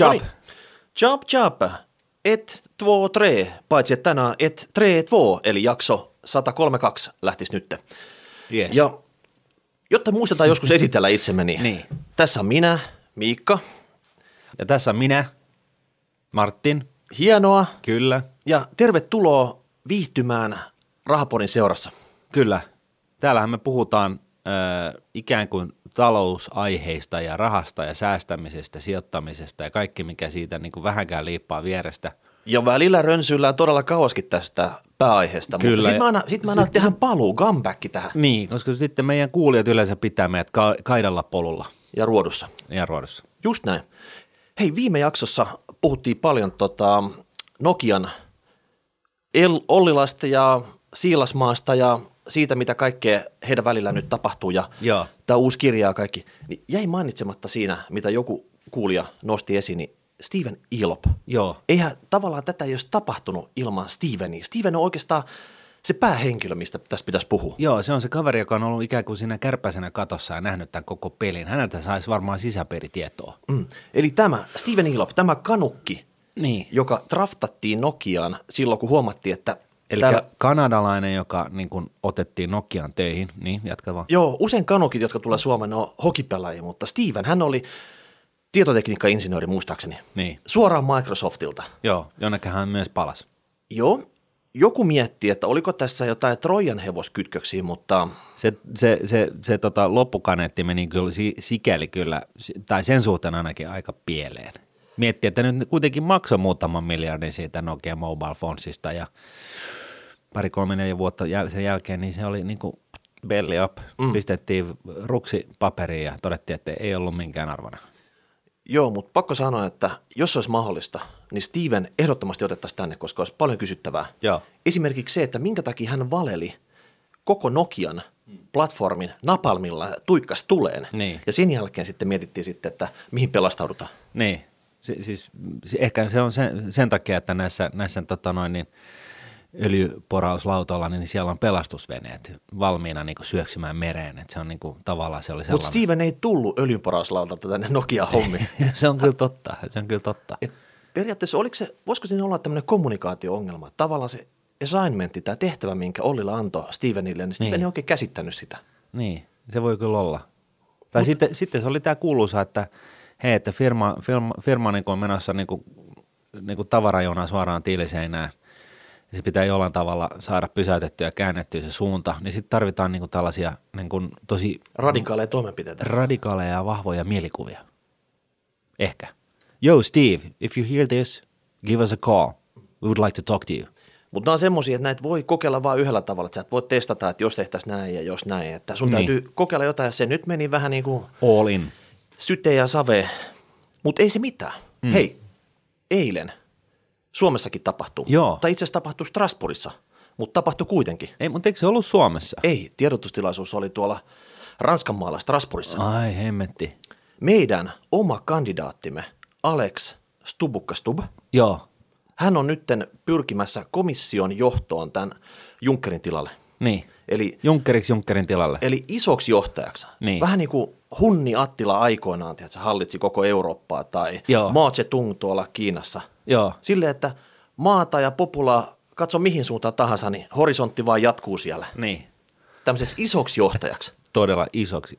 Noniin. Job, job. Et, två, tre. Paitsi että tänään et, tre, två, eli jakso 132 lähtisi nyt. Yes. Ja jotta muistetaan joskus esitellä itsemme, niin, Niin. tässä on minä, Miikka. ja tässä on minä, Martin, Hienoa. kyllä, Ja tervetuloa viihtymään Rahapodin seurassa. kyllä. Täällähän me puhutaan ö, ikään kuin talousaiheista ja rahasta ja säästämisestä, sijoittamisesta ja kaikki, mikä siitä niin kuin vähänkään liippaa vierestä. Ja välillä rönsyillään todella kauaskin tästä pääaiheesta, Kyllä, mutta sitten mä aina, sit mä aina tehdään paluu, comeback tähän Niin, koska sitten meidän kuulijat yleensä pitää meidät ka- kaidalla polulla ja ruodussa. ja ruodossa. Just näin. Hei, viime jaksossa puhuttiin paljon tota Nokian El- Ollilasta ja Siilasmaasta ja siitä, mitä kaikkea heidän välillä nyt tapahtuu ja Joo. tämä uusi kirja ja kaikki. Niin jäi mainitsematta siinä, mitä joku kuulija nosti esiin, niin Steven Ilop. Joo. Eihän tavallaan tätä ei olisi tapahtunut ilman Stevenia. Steven on oikeastaan se päähenkilö, mistä tässä pitäisi puhua. Joo, se on se kaveri, joka on ollut ikään kuin siinä kärpäisenä katossa ja nähnyt tämän koko pelin. Häneltä saisi varmaan sisäperitietoa. Mm. Eli tämä Steven Ilop, tämä kanukki, Niin. joka draftattiin Nokiaan silloin, kun huomattiin, että Eli täällä, kanadalainen, joka niin kuin otettiin Nokian töihin, niin jatka vaan. joo, usein kanukit, jotka tulee Suomeen, ne on hokipelaajia, mutta Steven, hän oli tietotekniikka-insinööri muistaakseni, Niin, suoraan Microsoftilta. joo, jonnekin hän myös palas. Joo, joku miettii, että oliko tässä jotain Trojan hevoskytköksiä, mutta Se, se, se, se tota, loppukaneetti meni kyllä si, sikäli kyllä, tai sen suhteen ainakin aika pieleen. Miettii, että nyt kuitenkin maksoi muutaman miljardin siitä Nokia Mobile Phonesista ja pari, kolme, neljä vuotta jäl- sen jälkeen, niin se oli niin kuin belly up. Mm. Pistettiin ruksi paperiin ja todettiin, että ei ollut minkään arvona. joo, mutta pakko sanoa, että jos olisi mahdollista, niin Steven ehdottomasti otettaisiin tänne, koska olisi paljon kysyttävää. Joo. Esimerkiksi se, että minkä takia hän valeli koko Nokian platformin napalmilla tuikkas tuleen. Niin. Ja sen jälkeen sitten mietittiin sitten, että mihin pelastaudutaan. Niin, si- siis si- ehkä se on sen, sen takia, että näissä, näissä tota noin, niin öljyporauslautoilla, niin siellä on pelastusveneet valmiina niin kuin syöksymään mereen. että se on niin kuin, tavallaan se oli Mutta sellainen. Steven ei tullut öljynporauslautalta tänne Nokia-hommiin. se on kyllä totta, se on kyllä totta. Et periaatteessa oliko se, voisiko siinä olla tämmöinen kommunikaatio-ongelma? Tavallaan se assignmentti, tämä tehtävä, minkä Ollilla antoi Stevenille, niin Steven Niin. ei oikein käsittänyt sitä. Niin, se voi kyllä olla. Tai Mut, sitten, sitten se oli tämä kuuluisa, että hei, että firma, firma, firma niin on menossa niin kuin, niin kuin tavarajona suoraan tiiliseinään, se pitää jollain tavalla saada pysäytettyä ja käännettyä se suunta, niin sitten tarvitaan niin kuin tällaisia niin kuin tosi Radikaaleja toimenpiteitä. radikaaleja ja vahvoja mielikuvia. Ehkä. Yo Steve, if you hear this, give us a call. We would like to talk to you. Mutta nämä on semmoisia, että näitä voi kokeilla vain yhdellä tavalla, että sä et voi testata, että jos tehtäisiin näin ja jos näin. Että sun niin. täytyy kokeilla jotain, ja se nyt meni vähän niin kuin All in. syte ja save, mutta ei se mitään. Mm. Hei, eilen Suomessakin tapahtuu. Joo. Tai itse asiassa tapahtui Strasbourgissa, mutta tapahtui kuitenkin. Ei, mutta eikö se ollut Suomessa? Ei, tiedotustilaisuus oli tuolla Ranskan maalla Strasbourgissa. Ai hemmetti. Meidän oma kandidaattimme Alex Stubukka Stub, Joo, hän on nytten pyrkimässä komission johtoon tämän Junckerin tilalle. niin. Eli, Junckeriksi Junckerin tilalle. eli isoksi johtajaksi. Niin. Vähän niin kuin Hunni Attila aikoinaan, että hallitsi koko Eurooppaa, tai Joo. Mao Zedong tuolla Kiinassa. Joo, Sille, että maata ja populaa, katso mihin suuntaan tahansa, niin horisontti vaan jatkuu siellä. niin. Tämmöiseksi isoksi johtajaksi. Todella isoksi.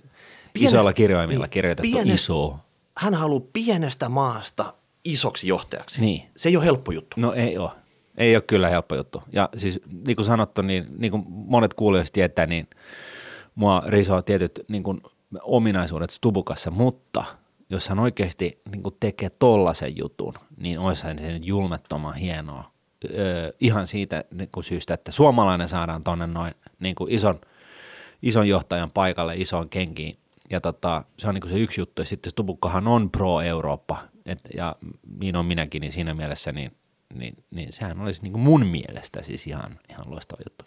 Pienen- Isoilla kirjoimilla niin, kirjoitettu pienestä- iso. Hän haluaa pienestä maasta isoksi johtajaksi. Niin. Se ei ole helppo juttu. No ei ole. Ei ole kyllä helppo juttu. Ja siis niin kuin sanottu, niin, niin kuin monet kuulijoista tietää, niin mua risoo tietyt niin kuin ominaisuudet Stubukassa, mutta jos hän oikeasti niin kuin tekee tollasen jutun, niin olisi se nyt julmettoman hienoa. Öö, ihan siitä niin kuin syystä, että suomalainen saadaan tonne noin niin kuin ison, ison johtajan paikalle, isoon kenkiin. Ja tota, se on niin kuin se yksi juttu. Ja sitten Stubukkahan on pro-Eurooppa, et, ja niin on minäkin, niin siinä mielessä niin, niin, niin sehän olisi niin kuin mun mielestä siis ihan, ihan loistava juttu.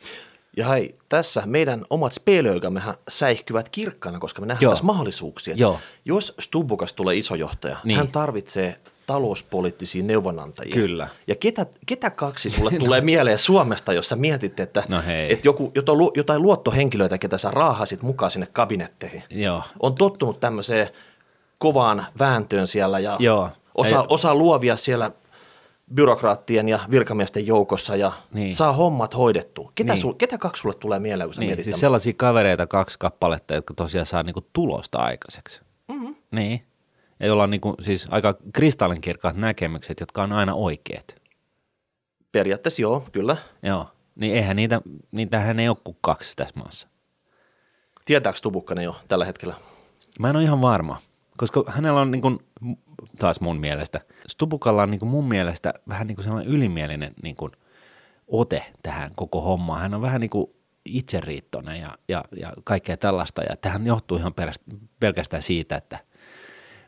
Ja hei, tässä meidän omat spelöikämmehän säihkyvät kirkkana, koska me nähdään Joo. tässä mahdollisuuksia. Joo. Jos Stubukas tulee iso johtaja, Niin. hän tarvitsee talouspoliittisia neuvonantajia. Kyllä. Ja ketä, ketä kaksi sulle tulee mieleen Suomesta, jos sä mietit, että, No hei. että joku, jotain, lu- jotain luottohenkilöitä, ketä sä raahasit mukaan sinne kabinetteihin, Joo. on tottunut tämmöiseen kovaan vääntöön siellä ja Joo. Osaa, Ei- osaa luovia siellä byrokraattien ja virkamiesten joukossa ja Niin. saa hommat hoidettua. Ketä, Niin. sul, ketä kaksi sulle tulee mieleen, kun sä Niin, siis tämän? sellaisia kavereita kaksi kappaletta, jotka tosiaan saa niinku tulosta aikaiseksi. Mm-hmm. Niin. Ja jolla on niinku, siis aika kristallinkirkkaat näkemykset, jotka on aina oikeat. Periaatteessa joo, kyllä. Joo. Niin eihän niitä, niitähän ei ole kuin kaksi tässä maassa. Tietääkö Tubukkanen jo tällä hetkellä? Mä en ole ihan varma, koska hänellä on niin kuin, taas mun mielestä, Stubukalla on niin kuin mun mielestä vähän niin kuin sellainen ylimielinen niin kuin ote tähän koko hommaan. Hän on vähän niin kuin itseriittoinen ja, ja, ja kaikkea tällaista, ja tähän johtuu ihan pelkästään siitä, että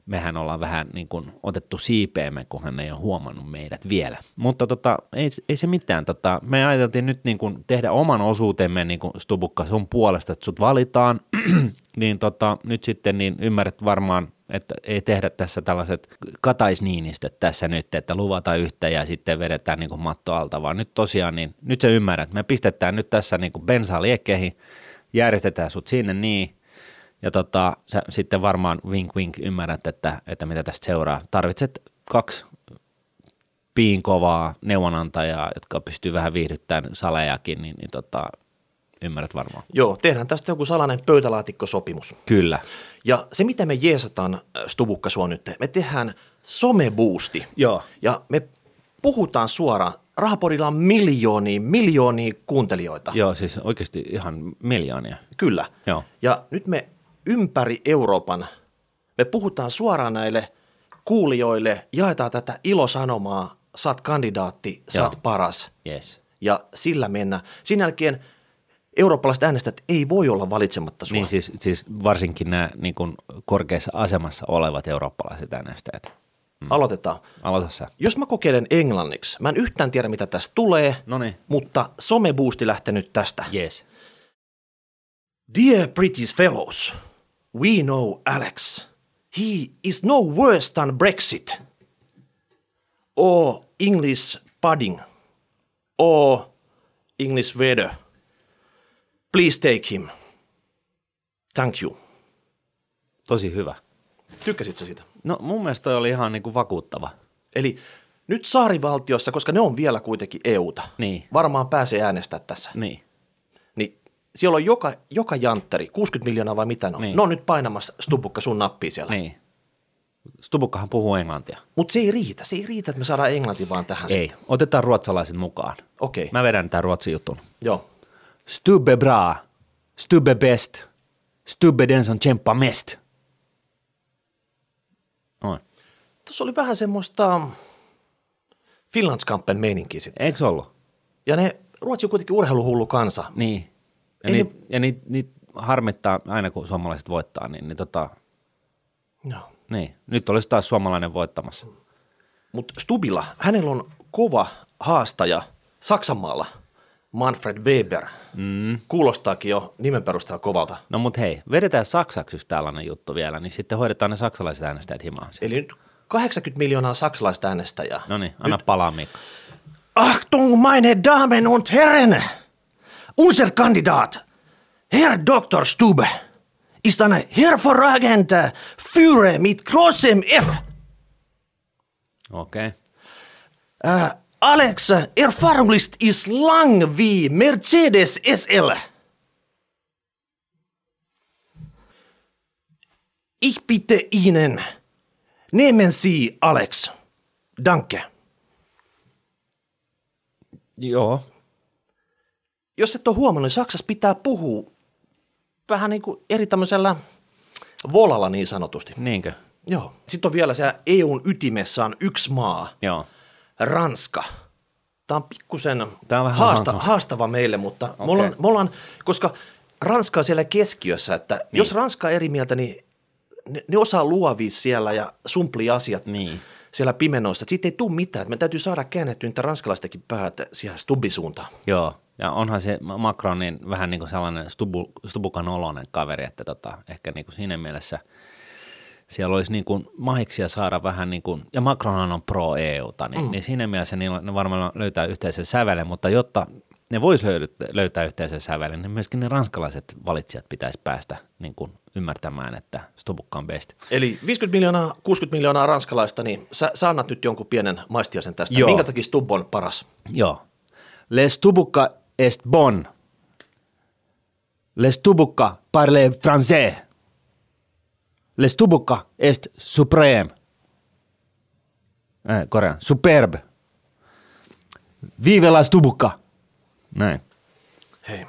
mehän ollaan vähän niin kuin otettu siipeemme, kun hän ei ole huomannut meidät vielä. Mutta tota, ei, ei se mitään. Tota, me ajateltiin nyt niin kuin tehdä oman osuutemme niin kuin Stubukka sun puolesta, että sut valitaan, niin tota, nyt sitten niin ymmärrät varmaan, että ei tehdä tässä tällaiset kataisniinistöt tässä nyt, että luvataan yhtä ja sitten vedetään niin kuin matto alta, vaan nyt tosiaan, niin nyt se ymmärrät, me pistetään nyt tässä niin kuin bensaa liekkeihin, järjestetään sut sinne niin, ja tota, sä sitten varmaan wink wink ymmärrät, että, että mitä tästä seuraa. Tarvitset kaksi piin kovaa neuvonantajaa, jotka pystyy vähän viihdyttämään salejakin, niin, niin tota, ymmärrät varmaan. Joo, tehdään tästä joku salainen pöytälaatikkosopimus. Kyllä. Ja se, mitä me jeesataan, äh, Stubukka sua nyt, me tehdään someboosti. Joo. Ja me puhutaan suoraan. Rahapodilla on miljoonia, miljoonia kuuntelijoita. Joo, siis oikeasti ihan miljoonia. Kyllä. Joo. Ja nyt me ympäri Euroopan, me puhutaan suoraan näille kuulijoille, jaetaan tätä ilosanomaa, oot kandidaatti, Joo. oot paras. Yes. Ja sillä mennä. Sen jälkeen eurooppalaiset äänestäjät ei voi olla valitsematta sua. Niin siis, siis varsinkin nämä niin kuin korkeassa asemassa olevat eurooppalaiset äänestäjät. Mm. Aloitetaan. Aloita sä. Jos mä kokeilen englanniksi, mä en yhtään tiedä mitä tästä tulee, Noniin. mutta someboosti lähtee nyt tästä. Yes. Dear British fellows, we know Alex. He is no worse than Brexit. Or English pudding. Or English weather. Please take him. Thank you. Tosi hyvä. Tykkäsit sä siitä? No mun mielestä toi oli ihan niin kuin vakuuttava. Eli nyt saarivaltiossa, koska ne on vielä kuitenkin EUta, Niin. varmaan pääsee äänestämään tässä. Niin. Niin siellä on joka, joka jantteri, 60 miljoonaa vai mitä ne on. Niin. Ne on nyt painamassa stupukka sun nappia siellä. Niin. Stubukkahan puhuu englantia. Mutta se ei riitä, se ei riitä, että me saadaan englanti vaan tähän. Ei. Otetaan ruotsalaiset mukaan. Okei, okay. Mä vedän tämän ruotsin jutun. joo. Stubbe bra. Stubbe best. Stubbe den som kämpar mest. Noin. Tuossa oli vähän semmoista Finlandskampen meininkiä sitten. Eikö ollut? Ja ne, Ruotsi on kuitenkin urheiluhullu kansa. Niin. Ja, niitä ne- ja niit, niit harmittaa aina, kun suomalaiset voittaa, niin, niin, tota, Joo. niin. nyt olisi taas suomalainen voittamassa. Mutta Stubilla, hänellä on kova haastaja Saksanmaalla, Manfred Weber. Mm. Kuulostaakin jo nimen perusteella kovalta. No mut hei, vedetään saksaksi just tällainen juttu vielä, niin sitten hoidetaan ne saksalaiset äänestäjät himaan. Eli nyt 80 miljoonaa saksalaista äänestäjää. No niin, anna palaa Mikko. Achtung, meine Damen und Herren! Unser Kandidat, Herr Dr. Stube, ist eine hervorragende Führer mit großem F. Okei. Okay. Äh, Alex Erfahrungslist ist lang wie Mercedes SL. Ich bitte Ihnen, nehmen Sie Alex. Danke. Joo, Jos et ole huomannut, niin Saksassa pitää puhua vähän niin kuin eri tämmöisellä volalla niin sanotusti. niinkö? Joo. Sitten on vielä se EUn ytimessä on yksi maa, Joo. Ranska. Tämä on pikkusen Tää on vähän haasta, hankala. haastava meille, mutta okay. me, ollaan, me ollaan, koska Ranska on siellä keskiössä, että niin. jos Ranska on eri mieltä, niin ne, ne osaa luovia siellä ja sumplia asiat Niin. siellä pimenoissa. Siitä ei tule mitään. Me täytyy saada käännettyä niitä ranskalaistenkin päät siihen stubbisuuntaan. Joo, ja onhan se Macron niin vähän niin kuin sellainen stubu, stubukan oloinen kaveri, että tota, ehkä niin kuin siinä mielessä siellä olisi niin kuin mahiksia saada vähän niin kuin, ja Macronhan on pro-EUta, niin, mm. niin siinä mielessä niillä, ne varmaan löytää yhteisen sävelen, mutta jotta ne vois löytää, yhteisen sävelen, niin myöskin ne ranskalaiset valitsijat pitäisi päästä niin kuin ymmärtämään, että Stubukka on best. Eli 50 miljoonaa, 60 miljoonaa ranskalaista, niin sä, sä annat nyt jonkun pienen maistiasen tästä. Joo. Minkä takia Stubb on paras? Joo. Le Stubukka est bon. Le Stubukka parle français. Le Stubukka est suprême. Äh, korean. Superbe. Vive la Stubukka. Näin. Hei,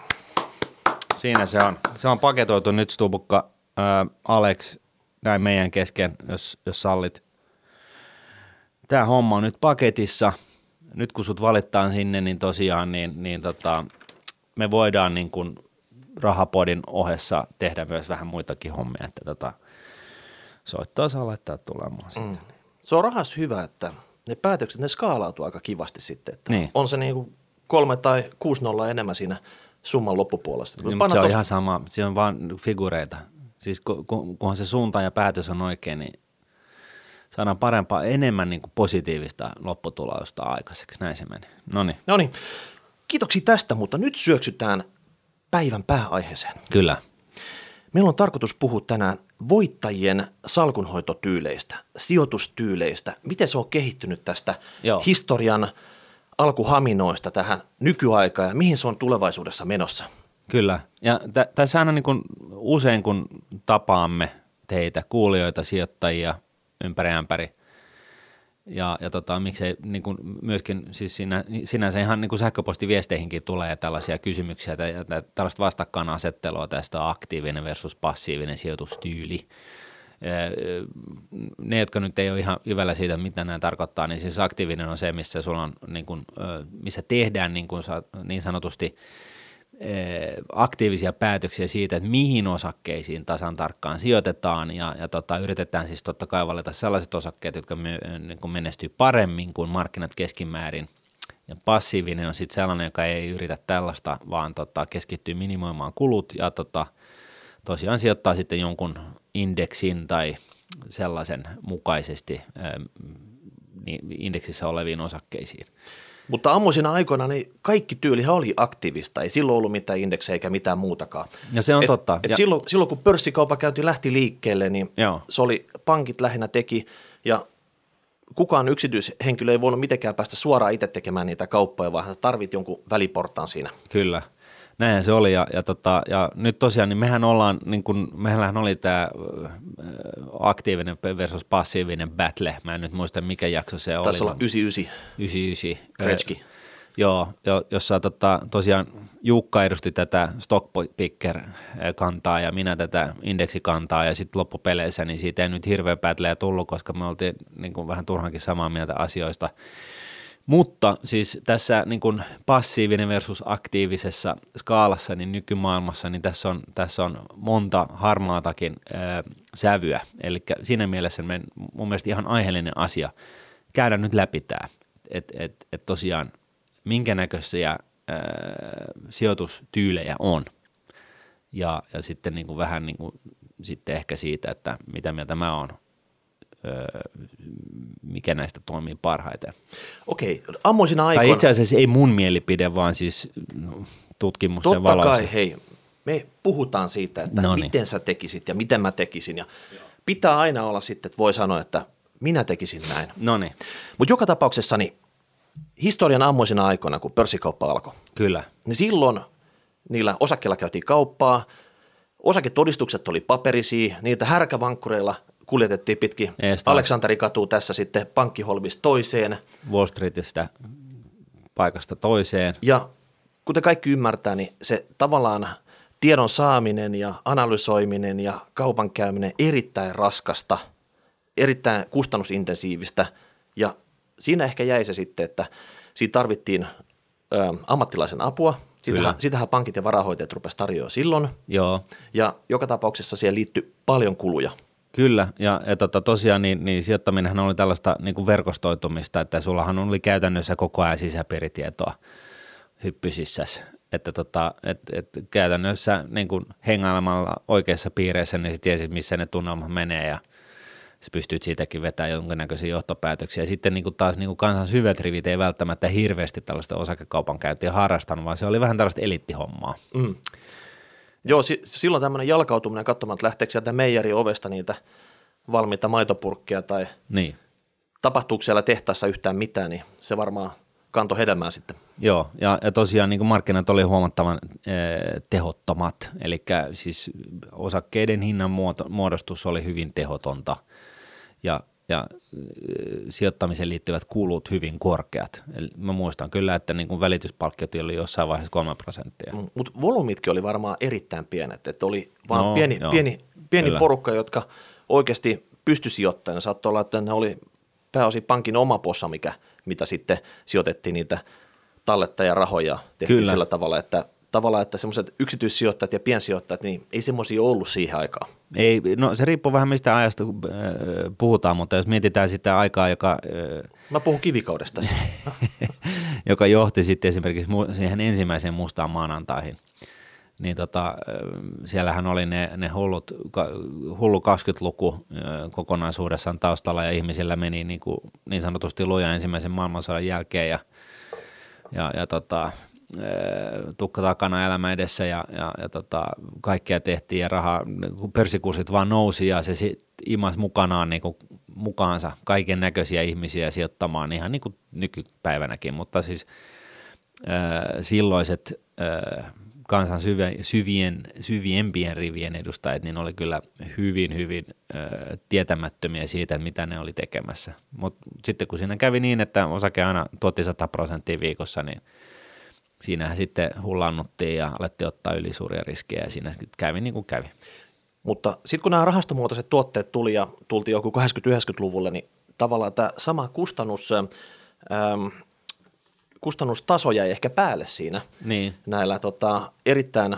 Siinä se on. Se on paketoitu nyt Stubukka. Ää, Alex, näin meidän kesken, jos, jos sallit. Tämä homma on nyt paketissa. Nyt kun sut valittaan sinne, niin tosiaan niin, niin tota, me voidaan niin kuin rahapodin ohessa tehdä myös vähän muitakin hommia, että tota, soittoa saa laittaa tulemaan sitten. Mm. se on rahasta hyvä, että ne päätökset, ne skaalautuu aika kivasti sitten. Että Niin. On se niin kuin kolme tai kuusi nolla enemmän siinä summan loppupuolesta. Kun Niin, mutta se on tos- ihan sama, se on vaan figureita. Siis ku, ku, kunhan se suunta ja päätös on oikein, niin saadaan parempaa, enemmän niin kuin positiivista lopputulosta aikaiseksi. Näin se meni. No niin, kiitoksia tästä, mutta nyt syöksytään päivän pääaiheeseen. kyllä. Meillä on tarkoitus puhua tänään voittajien salkunhoitotyyleistä, sijoitustyyleistä, miten se on kehittynyt tästä Joo. historian alkuhaminoista tähän nykyaikaan ja mihin se on tulevaisuudessa menossa. Kyllä. Ja tä- tässä aina niin kuin usein, kun tapaamme teitä, kuulijoita, sijoittajia ympäri ämpäri, ja, ja tota, miksei niin kuin myöskin siis siinä, sinänsä ihan niin kuin sähköpostiviesteihinkin tulee tällaisia kysymyksiä ja tällaista vastakkainasettelua tästä aktiivinen versus passiivinen sijoitustyyli. Ne, jotka nyt ei ole ihan hyvällä siitä, mitä nämä tarkoittaa, niin siis aktiivinen on se, missä, sulla on, niin kuin, missä tehdään niin, kuin, niin sanotusti aktiivisia päätöksiä siitä, että mihin osakkeisiin tasan tarkkaan sijoitetaan ja, ja tota, yritetään siis totta kai valita sellaiset osakkeet, jotka my, niin kuin menestyy paremmin kuin markkinat keskimäärin. Ja passiivinen on sitten sellainen, joka ei yritä tällaista, vaan tota, keskittyy minimoimaan kulut ja tota, tosiaan sijoittaa sitten jonkun indeksin tai sellaisen mukaisesti eh, indeksissä oleviin osakkeisiin. Mutta ammoisina aikoina niin kaikki tyylihän oli aktiivista, ei silloin ollut mitään indeksejä eikä mitään muutakaan. Ja se on et, totta. Et Ja- silloin, silloin kun pörssikaupakäynti lähti liikkeelle, niin Joo. se oli pankit lähinnä teki ja kukaan yksityishenkilö ei voinut mitenkään päästä suoraan itse tekemään niitä kauppoja, vaan sä tarvit jonkun väliportaan siinä. Kyllä, näinhän se oli ja, ja, tota, ja nyt tosiaan niin mehän ollaan, niin kun, mehän oli tämä aktiivinen versus passiivinen battle, mä en nyt muista mikä jakso se oli. Taisi olla 99 99. Kretski. Joo, jo, jossa tota, tosiaan Jukka edusti tätä stockpicker-kantaa ja minä tätä indeksikantaa ja sitten loppupeleissä, niin siitä ei nyt hirveä battleja tullut, koska me oltiin niin kuin vähän turhankin samaa mieltä asioista. Mutta siis tässä niin kuin passiivinen versus aktiivisessa skaalassa, niin nykymaailmassa, niin tässä on, tässä on monta harmaatakin ää, sävyä. Eli siinä mielessä me, mun mielestä ihan aiheellinen asia käydä nyt läpi tämä, että et, et tosiaan minkä näköisiä ää, sijoitustyylejä on. Ja, ja sitten niin kuin vähän niin kuin, sitten ehkä siitä, että mitä mieltä mä oon, mikä näistä toimii parhaiten. Okei, ammoisina Tai aikoina. itse asiassa ei mun mielipide, vaan siis no, tutkimusten Totta valossa. kai, hei, me puhutaan siitä, että Noniin. miten sä tekisit ja miten mä tekisin. Ja pitää aina olla sitten, että voi sanoa, että minä tekisin näin. No niin, Mutta joka tapauksessa niin historian ammoisina aikoina, kun pörssikauppa alkoi, kyllä. niin silloin niillä osakkeilla käytiin kauppaa, osaketodistukset oli paperisia, niitä härkävankkureilla kuljetettiin pitkin. Aleksanteri katuu tässä sitten pankkiholvista toiseen. Wall Streetistä paikasta toiseen. Ja kuten kaikki ymmärtää, niin se tavallaan tiedon saaminen ja analysoiminen ja kaupankäyminen erittäin raskasta, erittäin kustannusintensiivistä ja siinä ehkä jäi se sitten, että siinä tarvittiin ö, ammattilaisen apua. Sitähän, sitähän pankit ja varahoitajat rupesivat tarjoamaan silloin Joo, ja joka tapauksessa siihen liittyi paljon kuluja. Kyllä, ja, ja tota, tosiaan niin, niin sijoittaminenhan oli tällaista niin kuin verkostoitumista, että sullahan oli käytännössä koko ajan sisäpiiritietoa hyppysissäs. Että tota, et, et käytännössä niin kuin hengailemalla oikeassa piireissä, niin sä tiesit, missä ne tunnelmat menee ja, sä pystyt siitäkin vetämään jonkinnäköisiä johtopäätöksiä. Sitten niin kuin taas niin kuin kansan syvät rivit ei välttämättä hirveästi tällaista osakekaupankäyntiä harrastanut, vaan se oli vähän tällaista eliittihommaa. Mm. Joo, si- silloin tämmöinen jalkautuminen katsomaan, että lähteekö sieltä meijeri ovesta niitä valmiita maitopurkkeja tai niin. tapahtuuko siellä tehtaassa yhtään mitään, niin se varmaan kanto hedelmää sitten. Joo, ja, ja tosiaan niin markkinat oli huomattavan e, tehottomat, eli siis osakkeiden hinnan muodostus oli hyvin tehotonta, ja, ja e, sijoittamiseen liittyvät kulut hyvin korkeat. Eli mä muistan kyllä, että niin välityspalkkiot oli jossain vaiheessa kolme prosenttia. Mm, Mutta volyymitkin oli varmaan erittäin pienet, että oli vaan no, pieni, joo, pieni, pieni porukka, jotka oikeasti pysty sijoittamaan. Saattoi olla, että ne oli pääosin pankin oma possa, mikä, mitä sitten sijoitettiin niitä tallettajarahoja, tehtiin Kyllä. sillä tavalla, että tavallaan, että semmoiset yksityissijoittajat ja piensijoittajat, niin ei semmoisia ollut siihen aikaan. Ei, no se riippuu vähän mistä ajasta äh, puhutaan, mutta jos mietitään sitä aikaa, joka... Äh, Mä puhun kivikaudesta. joka johti sitten esimerkiksi siihen ensimmäiseen mustaan maanantaihin – niin tota, siellähän oli ne, ne hullut, hullu 20-luku kokonaisuudessaan taustalla ja ihmisillä meni niin, kuin, niin sanotusti luja ensimmäisen maailmansodan jälkeen ja, ja, ja tota, tukka takana elämä edessä ja, ja, ja tota, kaikkea tehtiin ja raha, pörssikurssit vaan nousi ja se sit imas mukanaan niin kuin, mukaansa kaiken näköisiä ihmisiä sijoittamaan ihan niin kuin nykypäivänäkin, mutta siis äh, silloiset äh, kansan syvien, syvien, syviempien rivien edustajat, niin oli kyllä hyvin, hyvin ö, tietämättömiä siitä, mitä ne oli tekemässä. Mutta sitten kun siinä kävi niin, että osake aina tuotti 100 prosenttia viikossa, niin siinähän sitten hullannuttiin ja alettiin ottaa ylisuuria riskejä ja siinä kävi niin kuin kävi. Mutta sitten kun nämä rahastomuotoiset tuotteet tuli ja tultiin joku 80-90-luvulle, niin tavallaan tämä sama kustannus, ähm, kustannustaso jäi ehkä päälle siinä niin. näillä tota, erittäin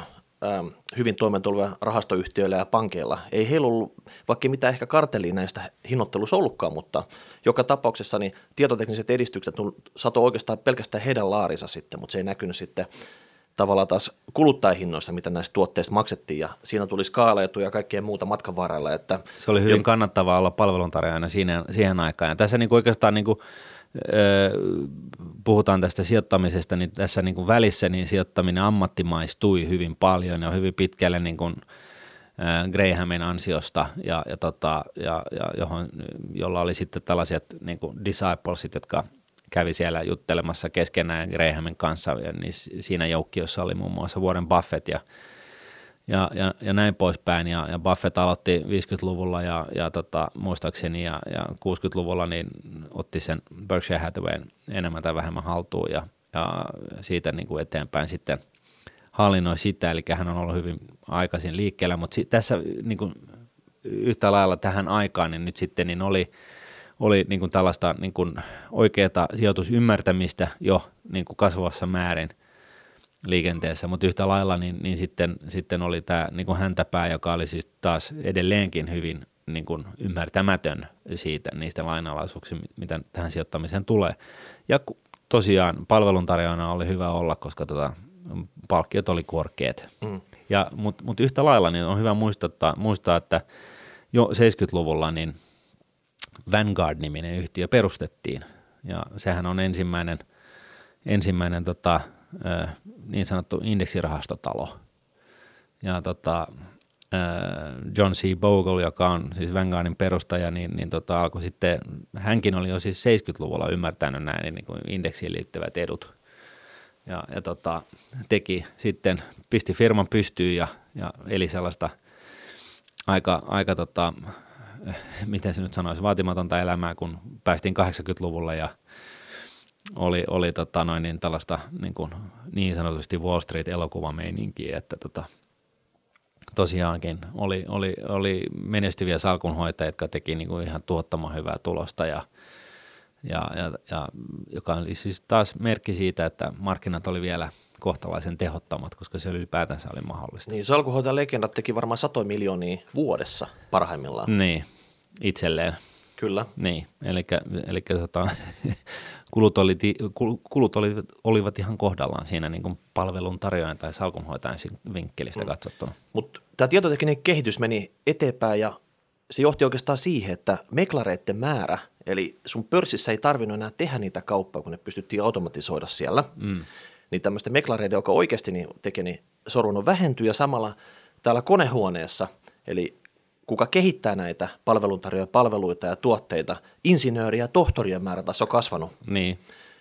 hyvin toimeentulevilla rahastoyhtiöillä ja pankeilla. Ei heillä ollut, vaikka mitä ehkä karteliin näistä hinnoittelussa ollutkaan, mutta joka tapauksessa niin tietotekniset edistykset sato oikeastaan pelkästään heidän laarinsa sitten, mutta se ei näkynyt sitten tavallaan taas kuluttajahinnoissa, mitä näistä tuotteista maksettiin, ja siinä tuli skaalaetuja ja kaikkea muuta matkan varrella. Että se oli hyvin jo... kannattavaa olla palveluntarjoajana siinä, siihen aikaan, ja tässä niin oikeastaan niin kuin puhutaan tästä sijoittamisesta, niin tässä niin kuin välissä niin sijoittaminen ammattimaistui hyvin paljon ja hyvin pitkälle niin kuin Grahamin ansiosta, ja, ja, tota, ja, ja johon, jolla oli sitten tällaiset niin kuin disciplesit, jotka kävi siellä juttelemassa keskenään Grahamin kanssa, ja niin siinä joukkiossa oli muun muassa Warren Buffett ja ja, ja, ja näin poispäin. Ja, ja Buffett aloitti 50-luvulla ja, ja tota, muistaakseni ja, ja 60-luvulla niin otti sen Berkshire Hathawayn enemmän tai vähemmän haltuun ja, ja siitä niin kuin eteenpäin sitten hallinnoi sitä, eli hän on ollut hyvin aikaisin liikkeellä, mutta tässä niin kuin yhtä lailla tähän aikaan niin nyt sitten niin oli, oli niin kuin tällaista niin kuin oikeaa sijoitusymmärtämistä jo niin kuin kasvavassa määrin – liikenteessä, mutta yhtä lailla niin, niin sitten, sitten oli tämä niin kuin häntäpää, joka oli siis taas edelleenkin hyvin niin kuin ymmärtämätön siitä niistä lainalaisuuksista, mitä tähän sijoittamiseen tulee. Ja tosiaan palveluntarjoajana oli hyvä olla, koska tota, palkkiot oli korkeat. Mm. Ja, Mutta mut yhtä lailla niin on hyvä muistaa, muistaa, että jo 70-luvulla niin Vanguard-niminen yhtiö perustettiin. Ja sehän on ensimmäinen, ensimmäinen tota, niin sanottu indeksirahastotalo. Ja tota, John C. Bogle, joka on siis Vanguardin perustaja, niin, niin tota, alkoi sitten, hänkin oli jo siis 70-luvulla ymmärtänyt näin niin kuin indeksiin liittyvät edut. Ja, ja tota, teki sitten, pisti firman pystyyn ja, ja eli sellaista aika, aika tota, miten se nyt sanoisi, vaatimatonta elämää, kun päästiin 80-luvulla ja oli, oli tota noin, niin tällaista niin, kuin, niin sanotusti Wall Street-elokuvameininkiä, että tota, tosiaankin oli, oli, oli menestyviä salkunhoitajia, jotka teki niin kuin ihan tuottamaan hyvää tulosta ja, ja, ja, ja joka oli siis taas merkki siitä, että markkinat oli vielä kohtalaisen tehottomat, koska se ylipäätänsä oli mahdollista. Niin, salkunhoitajan legendat teki varmaan satoja miljoonia vuodessa parhaimmillaan. Niin, itselleen. Kyllä. Niin, eli, eli tota, kulut, oli, kulut olivat, olivat ihan kohdallaan siinä niin kuin palvelun tarjoajan tai salkunhoitajan vinkkelistä mm. katsottuna. Mutta tämä tietotekninen kehitys meni eteenpäin ja se johti oikeastaan siihen, että meklareiden määrä, eli sun pörssissä ei tarvinnut enää tehdä niitä kauppaa, kun ne pystyttiin automatisoida siellä, mm. niin tämmöisten meklareiden, joka oikeasti niin teki, niin sorunut vähentyy ja samalla täällä konehuoneessa, eli kuka kehittää näitä palveluntarjoajia palveluita ja tuotteita, insinööri- ja tohtorien määrä taas on kasvanut. Niin.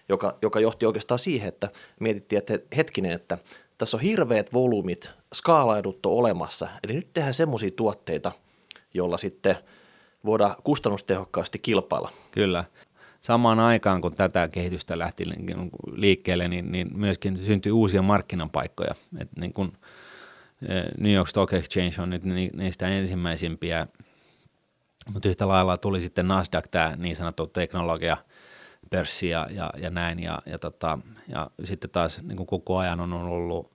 Joka, joka johti oikeastaan siihen, että mietittiin, että hetkinen, että tässä on hirveät volyymit, skaalaedut on olemassa, eli nyt tehdään semmoisia tuotteita, jolla sitten voidaan kustannustehokkaasti kilpailla. Kyllä. Samaan aikaan, kun tätä kehitystä lähti liikkeelle, niin, niin myöskin syntyi uusia markkinapaikkoja. Et niin kun New York Stock Exchange on nyt niistä ensimmäisimpiä, mutta yhtä lailla tuli sitten Nasdaq, tämä niin sanottu teknologia, pörssi ja, ja, ja näin, ja, ja, tota, ja sitten taas niin kuin koko ajan on ollut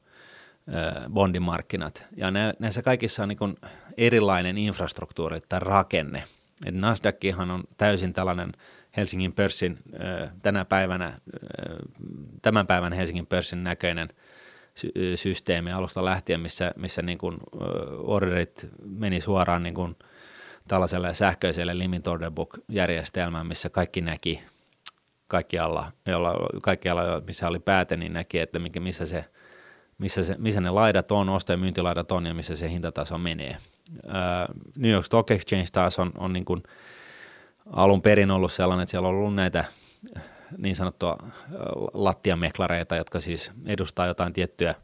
bondimarkkinat. Ja näissä kaikissa on niin erilainen infrastruktuuri tai rakenne. Et Nasdaqhan on täysin tällainen Helsingin pörssin tänä päivänä, tämän päivän Helsingin pörssin näköinen systeemi alusta lähtien, missä, missä niin kuin orderit meni suoraan niin kuin tällaiselle sähköiselle limit order book järjestelmään, missä kaikki näki kaikkialla, jolla, kaikkialla missä oli pääte, niin näki, että missä se – missä, se, missä ne laidat on, osto- ja myyntilaidat on ja missä se hintataso menee. New York Stock Exchange taas on, on niin kuin alun perin ollut sellainen, että siellä on ollut näitä niin sanottua lattiameklareita, jotka siis edustaa jotain tiettyä,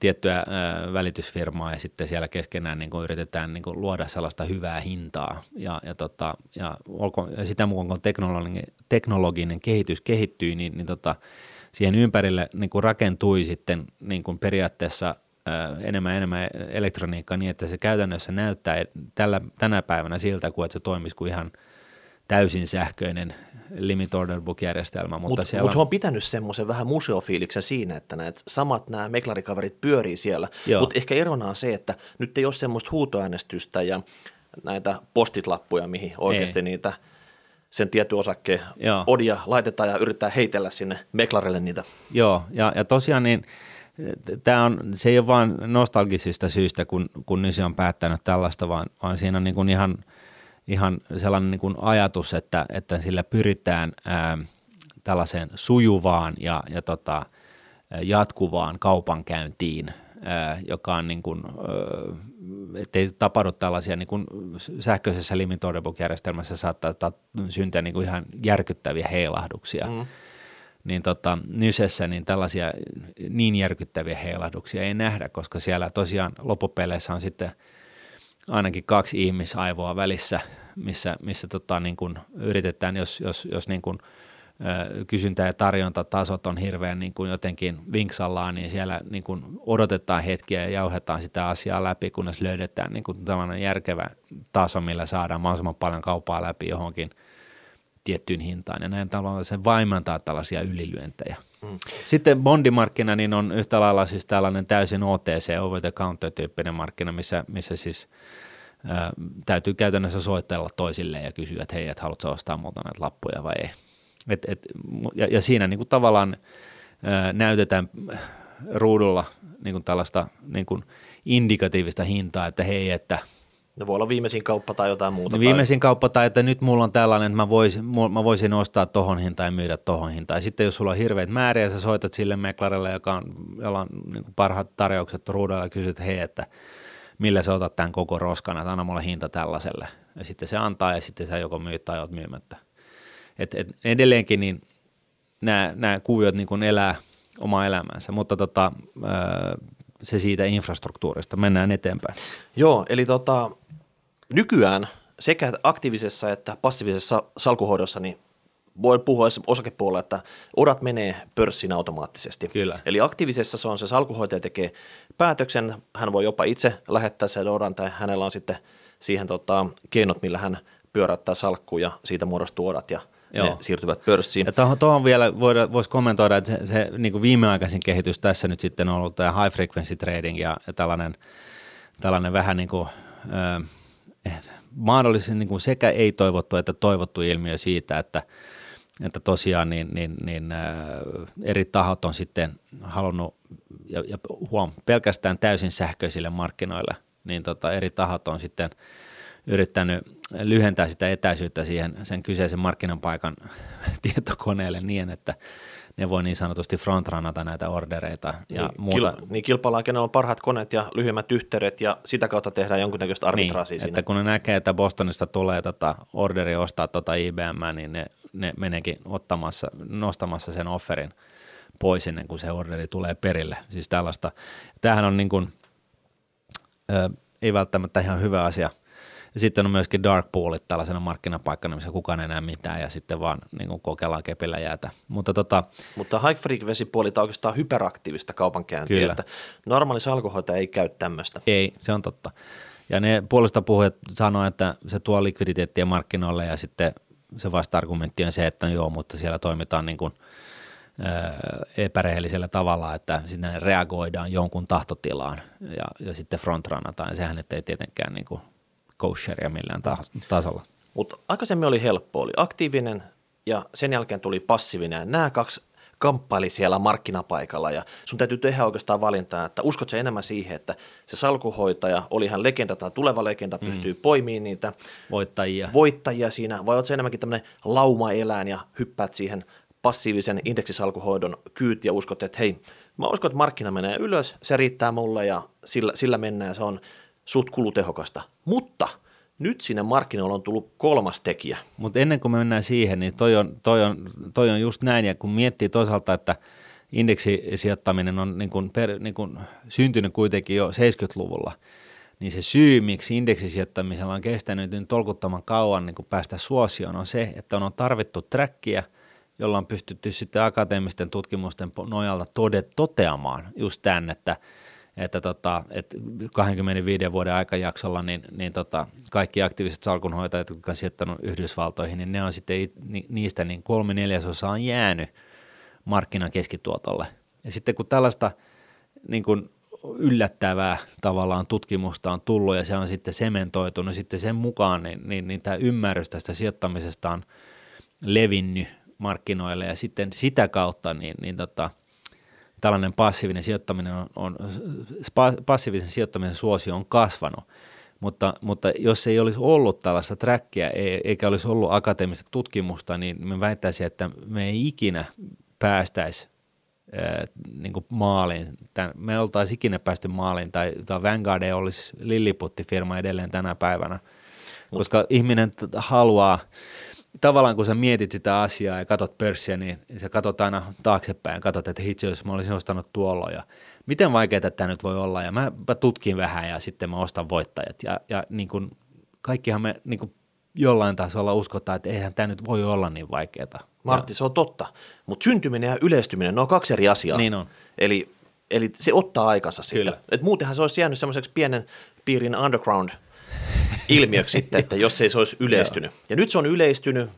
tiettyä välitysfirmaa ja sitten siellä keskenään niin kuin yritetään niin kuin luoda sellaista hyvää hintaa. Ja, ja, tota, ja, olko, ja sitä mukaan kun teknologinen, teknologinen kehitys kehittyy, niin, niin tota, siihen ympärille niin kuin rakentui sitten niin kuin periaatteessa enemmän enemmän elektroniikkaa niin, että se käytännössä näyttää tällä, tänä päivänä siltä, kuin että se toimisi kuin ihan täysin sähköinen limit order book järjestelmä. Mutta Mut, siellä... Mut on pitänyt semmoisen vähän museofiiliksen siinä, että näet samat nämä meklarikaverit pyörii siellä, mutta ehkä erona on se, että nyt ei ole semmoista huutoäänestystä ja näitä postitlappuja, mihin oikeasti ei. niitä – sen tietyn osakkeen Joo. odia laitetaan ja yrittää heitellä sinne meklarille niitä. Joo, ja, ja tosiaan niin tämä on, se ei ole vain nostalgisista syistä, kun, kun Nysi on päättänyt tällaista, vaan, vaan siinä on niin kuin ihan, ihan sellainen niin kuin ajatus, että, että sillä pyritään ää, tällaiseen sujuvaan ja, ja tota, jatkuvaan kaupankäyntiin joka on niin kuin, ettei tapahdu tällaisia niin kuin sähköisessä limit järjestelmässä saattaa syntyä niin kuin ihan järkyttäviä heilahduksia. Mm. Niin tota, Nysessä niin tällaisia niin järkyttäviä heilahduksia ei nähdä, koska siellä tosiaan loppupeleissä on sitten ainakin kaksi ihmisaivoa välissä, missä, missä tota, niin kuin yritetään, jos, jos, jos niin kuin – kysyntä- ja tarjontatasot on hirveän niin kuin jotenkin vinksallaan, niin siellä niin kuin odotetaan hetkiä ja jauhetaan sitä asiaa läpi, kunnes löydetään niin kuin järkevä taso, millä saadaan mahdollisimman paljon kaupaa läpi johonkin tiettyyn hintaan. Ja näin tavallaan se vaimentaa tällaisia ylilyöntejä. Mm. Sitten bondimarkkina niin on yhtä lailla siis tällainen täysin OTC, over the counter tyyppinen markkina, missä, missä siis ää, täytyy käytännössä soitella toisilleen ja kysyä, että hei, että haluatko ostaa muuta näitä lappuja vai ei. Et, et, ja, ja siinä niin kuin tavallaan ää, näytetään ruudulla niin kuin tällaista niin kuin indikatiivista hintaa, että hei, että No voi olla viimeisin kauppa tai jotain muuta. No viimeisin tai... kauppa tai että nyt mulla on tällainen, että mä voisin, mä voisin ostaa tohon hintaan ja myydä tohon hintaan. Ja sitten jos sulla on hirveät määriä sä soitat sille meklarille, joka on, jolla on niin parhaat tarjoukset ruudulla ja kysyt, hei, että millä sä otat tämän koko roskan, että anna mulle hinta tällaiselle. Ja sitten se antaa ja sitten sä joko myyt tai oot myymättä. Et, et edelleenkin niin nämä, nämä kuviot niin elää omaa elämänsä, mutta tota, se siitä infrastruktuurista. Mennään eteenpäin. Joo, eli tota, nykyään sekä aktiivisessa että passiivisessa salkuhoidossa niin voi puhua osakepuolella, että odat menee pörssiin automaattisesti. Kyllä. Eli aktiivisessa se on se salkuhoitaja tekee päätöksen, hän voi jopa itse lähettää sen odan tai hänellä on sitten siihen tota, keinot, millä hän pyörättää salkkuun ja siitä muodostuu odat ja Joo. ne siirtyvät pörssiin. Ja tuohon, tuohon vielä voisi kommentoida, että se, se niin kuin viimeaikaisin kehitys tässä nyt sitten on ollut tämä high frequency trading ja, ja tällainen, tällainen vähän niin kuin, äh, mahdollisesti niin kuin sekä ei-toivottu että toivottu ilmiö siitä, että, että tosiaan niin, niin, niin äh, eri tahot on sitten halunnut, ja, ja huom, pelkästään täysin sähköisille markkinoille, niin tota, eri tahot on sitten – yrittänyt lyhentää sitä etäisyyttä siihen sen kyseisen markkinapaikan tietokoneelle niin, että ne voi niin sanotusti frontranata näitä ordereita ja niin, muuta. Kil, niin kilpaillaan, kenellä on parhaat koneet ja lyhyemmät yhteydet ja sitä kautta tehdään jonkinnäköistä arbitraasia niin, siinä. että kun ne näkee, että Bostonista tulee tota orderi ostaa tota IBM, niin ne, ne meneekin ottamassa, nostamassa sen offerin pois ennen kuin se orderi tulee perille. Siis tällaista. Tämähän on niin kuin, ö, ei välttämättä ihan hyvä asia – ja sitten on myöskin dark poolit tällaisena markkinapaikkana, missä kukaan ei näe mitään ja sitten vaan niin kuin kokeillaan kepillä jäätä. Mutta, tota, Mutta high frequency puoli on oikeastaan hyperaktiivista kaupankäyntiä, Kyllä. että normaali salkuhoitaja ei käy tämmöistä. ei, se on totta. Ja ne puolesta puhujat sanoo, että se tuo likviditeettiä markkinoille ja sitten se vasta-argumentti on se, että joo, mutta siellä toimitaan niin kuin, epärehellisellä tavalla, että sinne reagoidaan jonkun tahtotilaan ja, ja sitten frontranataan. Ja sehän nyt ei tietenkään niin kuin kosheria millään ta- tasolla. Mutta aikaisemmin oli helppo, oli aktiivinen ja sen jälkeen tuli passiivinen. Nämä kaksi kamppaili siellä markkinapaikalla ja sun täytyy tehdä oikeastaan valintaa, että uskot se enemmän siihen, että se salkuhoitaja, oli hän legenda tai tuleva legenda, mm. pystyy poimimaan niitä Voittajia. voittajia siinä, vai oot se enemmänkin tämmöinen laumaeläin ja hyppäät siihen passiivisen indeksisalkuhoidon kyyti ja uskot, että hei, mä uskon, että markkina menee ylös, se riittää mulle ja sillä, sillä mennään ja se on suht kulutehokasta. Mutta nyt sinne markkinoilla on tullut kolmas tekijä. Mutta ennen kuin me mennään siihen, niin toi on, toi, on, toi on just näin, ja kun miettii toisaalta, että indeksisijoittaminen on niin kuin per, niin kuin syntynyt kuitenkin jo 70-luvulla, niin se syy, miksi indeksisijoittamisella on kestänyt niin tolkuttoman kauan niin päästä suosioon, on se, että on tarvittu trackia, jolla on pystytty sitten akateemisten tutkimusten nojalta tode, toteamaan just tämän, että että, tota, että 25 vuoden aikajaksolla niin, niin tota, kaikki aktiiviset salkunhoitajat, jotka on sijoittanut Yhdysvaltoihin, niin ne on sitten ni, niistä niin kolme neljäsosaa on jäänyt markkinan keskituotolle. Ja sitten kun tällaista niin kuin yllättävää tavallaan tutkimusta on tullut ja se on sitten sementoitunut sitten sen mukaan, niin, niin, niin tämä ymmärrys tästä sijoittamisesta on levinnyt markkinoille ja sitten sitä kautta niin, niin tota, tällainen passiivinen sijoittaminen on, on passiivisen sijoittamisen suosio on kasvanut, mutta, mutta jos ei olisi ollut tällaista trackia eikä olisi ollut akateemista tutkimusta, niin me väittäisin, että me ei ikinä päästäisi ää, niin kuin maaliin. Tän, me oltaisiin ikinä päästy maaliin, tai, tai Vanguard ei olisi lilliputtifirma edelleen tänä päivänä, koska ihminen haluaa, tavallaan kun sä mietit sitä asiaa ja katot pörssiä, niin sä katot aina taaksepäin ja katot, että hitsi, jos mä olisin ostanut tuolla ja miten vaikeaa tämä nyt voi olla ja mä, mä tutkin vähän ja sitten mä ostan voittajat ja, ja niin kuin, kaikkihan me niin kuin jollain tasolla uskotaan, että eihän tämä nyt voi olla niin vaikeaa. Martti, se on totta, mutta syntyminen ja yleistyminen, ne on kaksi eri asiaa. Niin on. Eli, eli se ottaa aikansa Kyllä. Et muutenhan se olisi jäänyt semmoiseksi pienen piirin underground ilmiöksi sitten, että jos ei se olisi yleistynyt. ja nyt se on yleistynyt,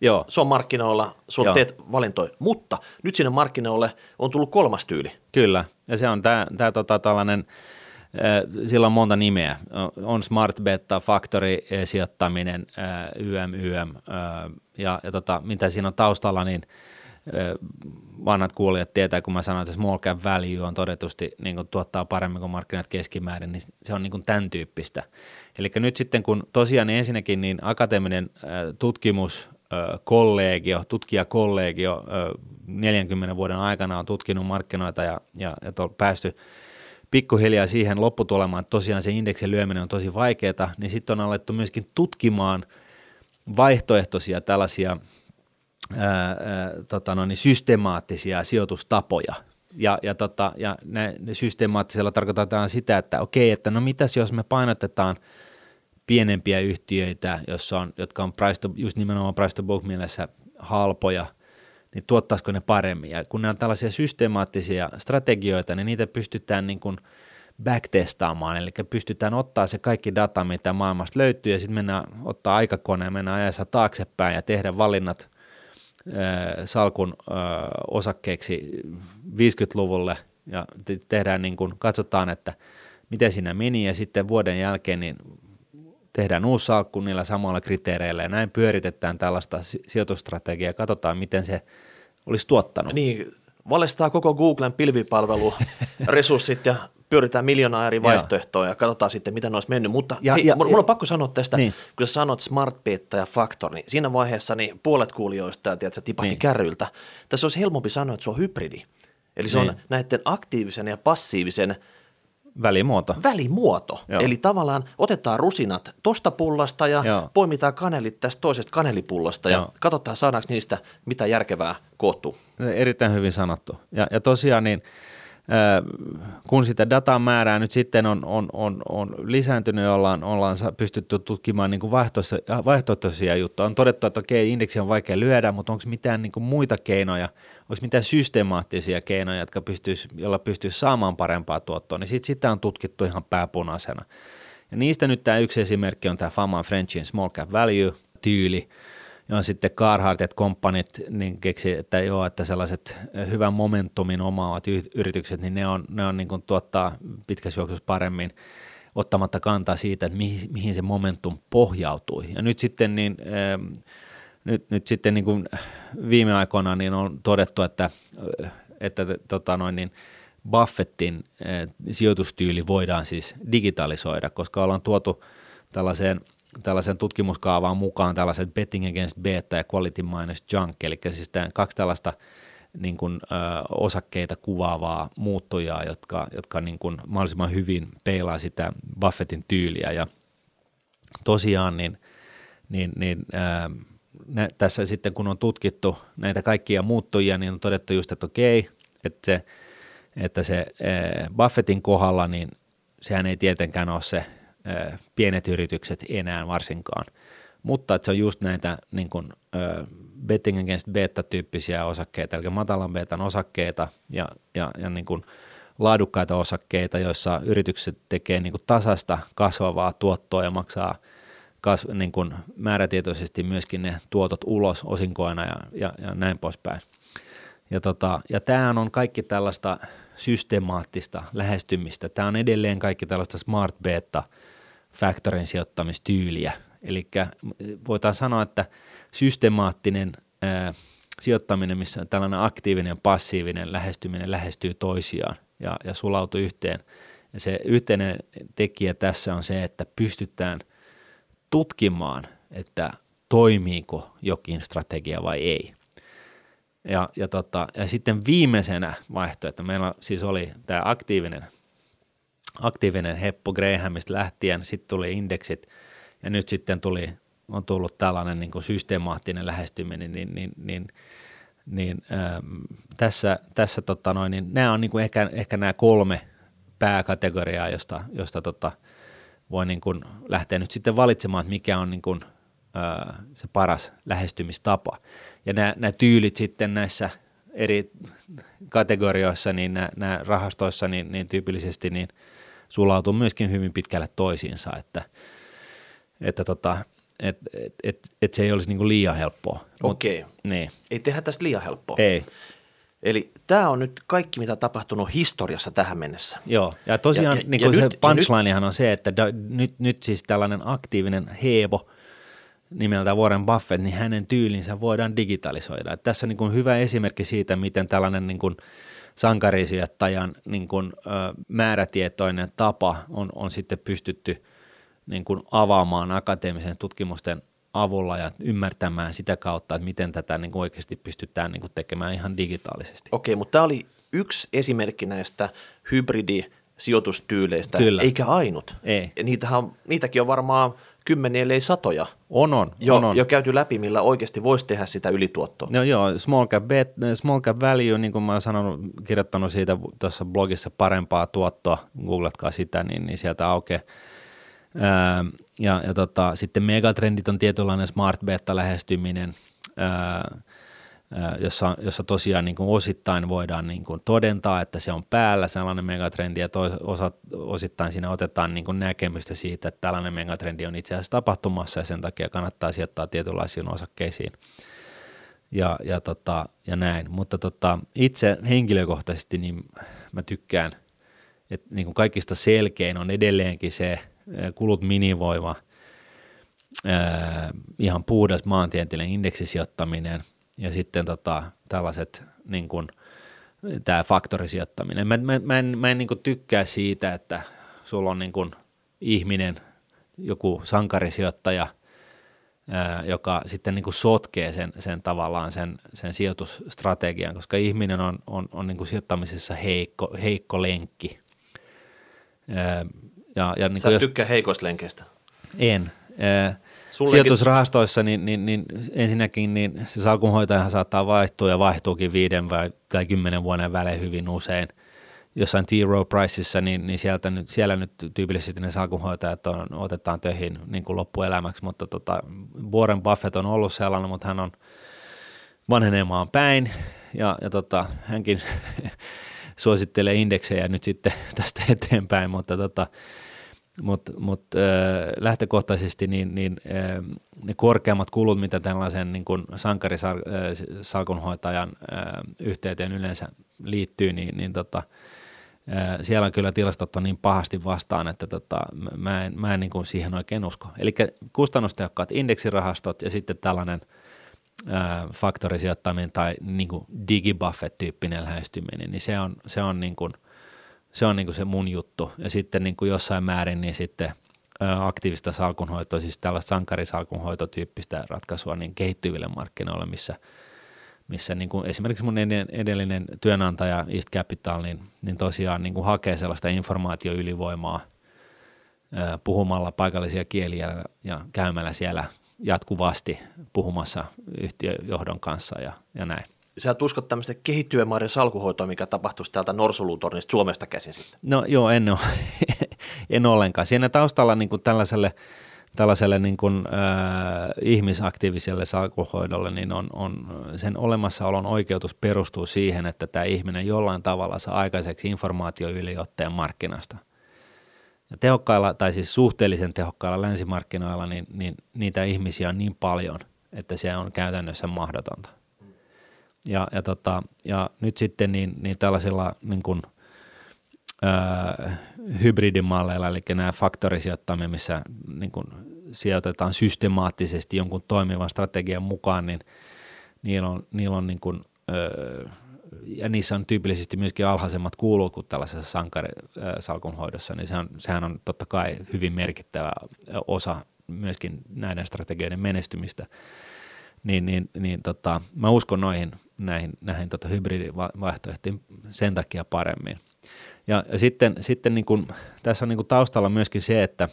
Joo. se on markkinoilla, sulla Joo. teet valintoja, mutta nyt sinne markkinoille on tullut kolmas tyyli. Kyllä, ja se on tämä, tämä tota, tällainen, äh, sillä on monta nimeä. On Smart Beta, Factory eh, sijoittaminen, äh, YM, YM, äh, ja, ja tota, mitä siinä on taustalla, niin vanhat kuulijat tietää, kun mä sanoin, että small cap value on todetusti niin kuin tuottaa paremmin kuin markkinat keskimäärin, niin se on niin kuin tämän tyyppistä. Eli nyt sitten kun tosiaan niin ensinnäkin niin akateeminen tutkimus, kollegio, tutkijakollegio äh, 40 vuoden aikana on tutkinut markkinoita ja, ja, ja to, päästy pikkuhiljaa siihen lopputulemaan, että tosiaan se indeksin lyöminen on tosi vaikeaa, niin sitten on alettu myöskin tutkimaan vaihtoehtoisia tällaisia ää, ää, tota no, niin systemaattisia sijoitustapoja. Ja, ja, tota, ja ne, ne systemaattisella tarkoitetaan sitä, että okei, että no mitäs jos me painotetaan pienempiä yhtiöitä, jossa on, jotka on price to, just nimenomaan price to book mielessä halpoja, niin tuottaisiko ne paremmin. Ja kun ne on tällaisia systemaattisia strategioita, niin niitä pystytään niin kuin backtestaamaan, eli pystytään ottaa se kaikki data, mitä maailmasta löytyy, ja sitten mennään ottaa aikakone ja mennään ajassa taaksepäin ja tehdä valinnat salkun äh, osakkeeksi 50-luvulle, ja te- tehdään niin kuin, katsotaan, että miten siinä meni, ja sitten vuoden jälkeen niin tehdään uusi salkku niillä samoilla kriteereillä, ja näin pyöritetään tällaista si- sijoitusstrategiaa, ja katsotaan, miten se olisi tuottanut. Niin, valestaa koko Googlen pilvipalvelu, resurssit ja pyöritään miljoonaa eri vaihtoehtoa ja katsotaan sitten, mitä ne olisi mennyt. Mutta ja, hei, ja, mulla on pakko sanoa tästä, niin. kun sä sanot smart beta ja factor, niin siinä vaiheessa niin puolet kuulijoista tiedät, tipahti niin. kärryiltä. Tässä olisi helpompi sanoa, että se on hybridi. Eli se niin. on näiden aktiivisen ja passiivisen Välimuoto. Välimuoto. Joo. Eli tavallaan otetaan rusinat tosta pullasta ja Joo. poimitaan kanelit tästä toisesta kanelipullasta Joo. ja katsotaan saadaanko niistä mitä järkevää koottua. Erittäin hyvin sanottu. Ja, ja tosiaan niin – kun sitä datan määrää nyt sitten on, on, on, on lisääntynyt ja ollaan, ollaan pystytty tutkimaan niin kuin vaihtoehtoisia juttuja. On todettu, että okei, indeksi on vaikea lyödä, mutta onko mitään niin kuin muita keinoja, onko mitään systemaattisia keinoja, jotka pystyisi, joilla pystyisi saamaan parempaa tuottoa, niin sitten sitä on tutkittu ihan pääpunaisena. Ja niistä nyt tämä yksi esimerkki on tämä Fama Frenchin Small Cap Value tyyli, ja sitten Carhartt ja kumppanit niin keksi, että joo, että sellaiset hyvän momentumin omaavat yritykset, niin ne on, ne on niin kuin tuottaa pitkässä juoksussa paremmin ottamatta kantaa siitä, että mihin, mihin se momentum pohjautui. Ja nyt sitten niin, nyt, nyt sitten niin kuin viime aikoina niin on todettu, että, että tota noin niin, Buffettin äh, sijoitustyyli voidaan siis digitalisoida, koska ollaan tuotu tällaiseen tällaisen tutkimuskaavaan mukaan tällaiset betting against beta ja quality minus junk, eli siis tämän, kaksi tällaista niin kuin, ö, osakkeita kuvaavaa muuttujaa, jotka, jotka niin kuin mahdollisimman hyvin peilaa sitä Buffettin tyyliä. Ja tosiaan niin, niin, niin ö, nä, tässä sitten kun on tutkittu näitä kaikkia muuttujia, niin on todettu just, että okei, että se, että se ö, Buffettin kohdalla, niin sehän ei tietenkään ole se pienet yritykset enää varsinkaan. Mutta että se on just näitä niin kuin, betting against beta-tyyppisiä osakkeita, eli matalan betan osakkeita ja, ja, ja niin kuin laadukkaita osakkeita, joissa yritykset tekee niin kuin tasasta kasvavaa tuottoa ja maksaa kas, niin kuin määrätietoisesti myöskin ne tuotot ulos osinkoina ja, ja, ja näin poispäin. Ja, tota, ja tämähän on kaikki tällaista systemaattista lähestymistä. Tämä on edelleen kaikki tällaista smart beta – factorin sijoittamistyyliä. Eli voitaisiin sanoa, että systemaattinen ää, sijoittaminen, missä tällainen aktiivinen ja passiivinen lähestyminen lähestyy toisiaan ja, ja sulautuu yhteen. Ja se yhteinen tekijä tässä on se, että pystytään tutkimaan, että toimiiko jokin strategia vai ei. Ja, ja, tota, ja sitten viimeisenä vaihtoehto, meillä siis oli tämä aktiivinen aktiivinen heppo Grahamista lähtien, sitten tuli indeksit ja nyt sitten tuli, on tullut tällainen niin kuin systemaattinen lähestyminen, niin, niin, niin, niin ähm, tässä, tässä tota noin, niin nämä on niin kuin ehkä, ehkä nämä kolme pääkategoriaa, josta, josta tota, voi niin kuin lähteä nyt sitten valitsemaan, että mikä on niin kuin, äh, se paras lähestymistapa. Ja nämä, nämä tyylit sitten näissä eri kategorioissa, niin nämä, nämä rahastoissa, niin, niin tyypillisesti niin – sulautuu myöskin hyvin pitkälle toisiinsa, että, että tota, et, et, et, et se ei olisi niinku liian helppoa. Okei. Mut, niin. Ei tehdä tästä liian helppoa. Ei. Eli tämä on nyt kaikki, mitä on tapahtunut historiassa tähän mennessä. Joo, ja tosiaan ja, niin ja, ja se punchlinehan on se, että da, nyt, nyt siis tällainen aktiivinen heevo nimeltä Warren Buffett, niin hänen tyylinsä voidaan digitalisoida. Et tässä on niin kuin hyvä esimerkki siitä, miten tällainen niin sankarisijoittajan niin kuin, ö, määrätietoinen tapa on, on sitten pystytty niin kuin avaamaan akateemisen tutkimusten avulla ja ymmärtämään sitä kautta, että miten tätä niin kuin oikeasti pystytään niin kuin tekemään ihan digitaalisesti. Okei, mutta tämä oli yksi esimerkki näistä hybridisijoitustyyleistä, Kyllä. eikä ainut. Ei. Niitähän, niitäkin on varmaan – kymmeniä, ellei satoja. On, on. Jo, on, on. jo käyty läpi, millä oikeasti voisi tehdä sitä ylituottoa. No joo, small cap, bet, small cap value, niin kuin mä oon sanonut, kirjoittanut siitä tuossa blogissa parempaa tuottoa, googlatkaa sitä, niin, niin sieltä aukeaa. Öö, ja, ja tota, sitten megatrendit on tietynlainen smart beta lähestyminen. Öö, jossa, jossa tosiaan niin kuin osittain voidaan niin kuin todentaa, että se on päällä sellainen megatrendi, ja tois, osa, osittain siinä otetaan niin kuin näkemystä siitä, että tällainen megatrendi on itse asiassa tapahtumassa, ja sen takia kannattaa sijoittaa tietynlaisiin osakkeisiin ja, ja, tota, ja näin. Mutta tota, itse henkilökohtaisesti niin mä tykkään, että niin kuin kaikista selkein on edelleenkin se kulut minimoiva, ihan puhdas maantieteellinen indeksisijoittaminen – ja sitten tota, tällaiset niin kuin, tämä faktorisijoittaminen. Mä, mä, mä en, mä en niin tykkää siitä, että sulla on niin ihminen, joku sankarisijoittaja, ää, joka sitten niin sotkee sen, sen tavallaan sen, sen sijoitusstrategian, koska ihminen on, on, on niin sijoittamisessa heikko, heikko lenkki. Ää, ja, ja niin Sä jos, tykkää heikoista lenkeistä? En. Ää, sijoitusrahastoissa, niin, niin, niin ensinnäkin niin se salkunhoitajahan saattaa vaihtua ja vaihtuukin viiden vai, tai kymmenen vuoden välein hyvin usein. Jossain T. Rowe Priceissa, niin, niin sieltä nyt, siellä nyt tyypillisesti ne salkunhoitajat on, otetaan töihin niin kuin loppuelämäksi, mutta tota, Warren Buffett on ollut sellainen, mutta hän on vanhenemaan päin ja, ja tota, hänkin suosittelee indeksejä nyt sitten tästä eteenpäin, mutta tota, mutta mut, äh, lähtökohtaisesti niin, niin ne korkeammat kulut, mitä tällaisen niin kuin sankarisalkunhoitajan yhteyteen yleensä liittyy, niin, niin tota, siellä on kyllä tilastot on niin pahasti vastaan, että tota, mä en, mä en niin kuin siihen oikein usko. Eli kustannustehokkaat indeksirahastot ja sitten tällainen faktorisijoittaminen tai niin kuin digibuffet-tyyppinen lähestyminen, niin se on, se on niin kuin – se on niin kuin se mun juttu. Ja sitten niin kuin jossain määrin niin sitten aktiivista salkunhoitoa, siis tällaista sankarisalkunhoitotyyppistä ratkaisua niin kehittyville markkinoille, missä, missä niin kuin esimerkiksi mun edellinen työnantaja East Capital, niin, niin tosiaan niin kuin hakee sellaista informaatioylivoimaa puhumalla paikallisia kieliä ja käymällä siellä jatkuvasti puhumassa yhtiöjohdon kanssa ja, ja näin sä et usko tämmöistä kehittyvän maiden salkuhoitoa, mikä tapahtuisi täältä Norsulutornista Suomesta käsin sitten? No joo, en, ole, en ollenkaan. Siinä taustalla niin kuin tällaiselle, tällaiselle niin kuin, äh, ihmisaktiiviselle salkuhoidolle, niin on, on sen olemassaolon oikeutus perustuu siihen, että tämä ihminen jollain tavalla saa aikaiseksi informaatioyliotteen markkinasta. Ja tehokkailla, tai siis suhteellisen tehokkailla länsimarkkinoilla, niin, niin niitä ihmisiä on niin paljon, että se on käytännössä mahdotonta. Ja, ja, tota, ja nyt sitten niin, niin tällaisilla niin kuin, ää, hybridimalleilla, eli nämä faktorisijoittaminen, missä niin kuin sijoitetaan systemaattisesti jonkun toimivan strategian mukaan, niin niillä on, niillä on niin kuin, ää, ja niissä on tyypillisesti myöskin alhaisemmat kuulut kuin tällaisessa sankarisalkunhoidossa, niin se on, sehän on totta kai hyvin merkittävä osa myöskin näiden strategioiden menestymistä. Niin, niin, niin tota, mä uskon noihin näihin, näihin tota hybridivaihtoehtoihin sen takia paremmin. Ja, ja sitten, sitten niin kun, tässä on niin kun taustalla myöskin se, että,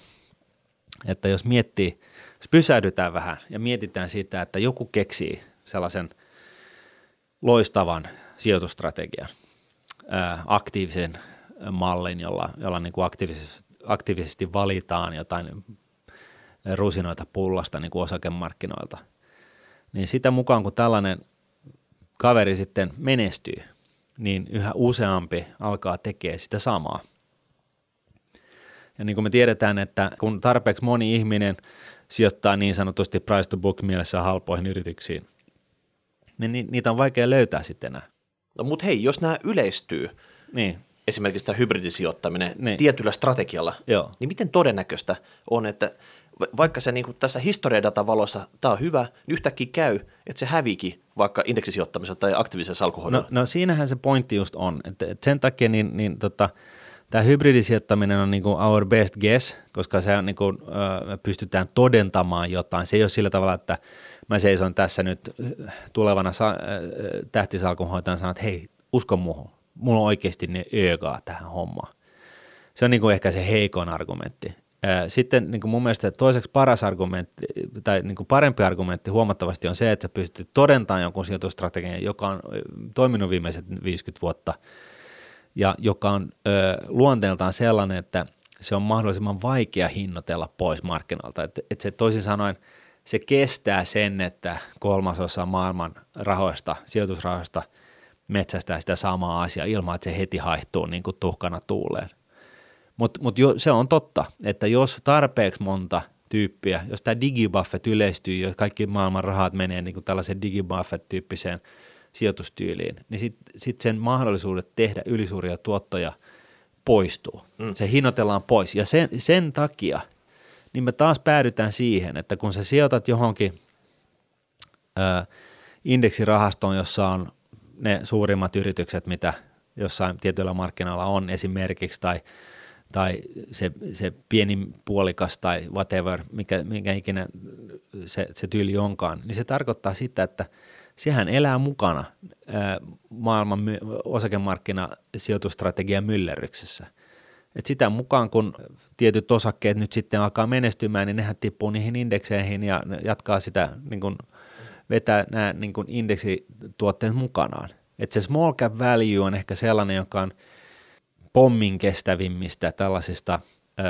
että jos miettii, jos pysähdytään vähän ja mietitään sitä, että joku keksii sellaisen loistavan sijoitustrategian, ää, aktiivisen mallin, jolla, jolla niin kuin aktiivisesti, aktiivisesti valitaan jotain rusinoita pullasta niin kuin osakemarkkinoilta – niin sitä mukaan kun tällainen kaveri sitten menestyy, niin yhä useampi alkaa tekee sitä samaa. Ja niin kuin me tiedetään, että kun tarpeeksi moni ihminen sijoittaa niin sanotusti price to book mielessä halpoihin yrityksiin, niin niitä on vaikea löytää sitten enää. No mutta hei, jos nämä yleistyy, niin. esimerkiksi tämä hybridisijoittaminen niin. tietyllä strategialla, Joo. niin miten todennäköistä on, että vaikka se niin kuin tässä historiadatan valossa tämä on hyvä, niin yhtäkkiä käy, että se häviikin vaikka indeksisijoittamisella tai aktiivisessa alkoholilla. No, no siinähän se pointti just on, että, että sen takia niin, niin tota, tämä hybridisijoittaminen on niin kuin our best guess, koska se on niin kuin, äh, pystytään todentamaan jotain. Se ei ole sillä tavalla, että mä seison tässä nyt tulevana sa- äh, tähtisalkunhoitajan sanon, että hei, usko muuhun. Mulla on oikeasti ne öögaa tähän hommaan. Se on niin kuin ehkä se heikon argumentti. Sitten niin kuin mun mielestä toiseksi paras argumentti tai niin kuin parempi argumentti huomattavasti on se, että sä pystyt todentamaan jonkun sijoitustrategian, joka on toiminut viimeiset 50 vuotta ja joka on ö, luonteeltaan sellainen, että se on mahdollisimman vaikea hinnoitella pois markkinalta. Että et se toisin sanoen se kestää sen, että kolmasosa maailman rahoista, sijoitusrahoista metsästää sitä samaa asiaa ilman, että se heti haihtuu niin kuin tuhkana tuuleen. Mutta mut se on totta, että jos tarpeeksi monta tyyppiä, jos tämä digibuffet yleistyy ja kaikki maailman rahat menee niin kuin tällaisen digibuffet-tyyppiseen sijoitustyyliin, niin sitten sit sen mahdollisuudet tehdä ylisuuria tuottoja poistuu. Mm. Se hinnoitellaan pois. Ja sen, sen takia niin me taas päädytään siihen, että kun sä sijoitat johonkin ö, indeksirahastoon, jossa on ne suurimmat yritykset, mitä jossain tietyllä markkinalla on esimerkiksi, tai, tai se, se pieni puolikas tai whatever, mikä, mikä ikinä se, se tyyli onkaan, niin se tarkoittaa sitä, että sehän elää mukana maailman my- osakemarkkinasijoitustrategian myllerryksessä. Et sitä mukaan, kun tietyt osakkeet nyt sitten alkaa menestymään, niin nehän tippuu niihin indekseihin ja jatkaa sitä niin kun vetää nämä niin kun indeksituotteet mukanaan. Et se small cap value on ehkä sellainen, joka on pommin kestävimmistä tällaisista öö,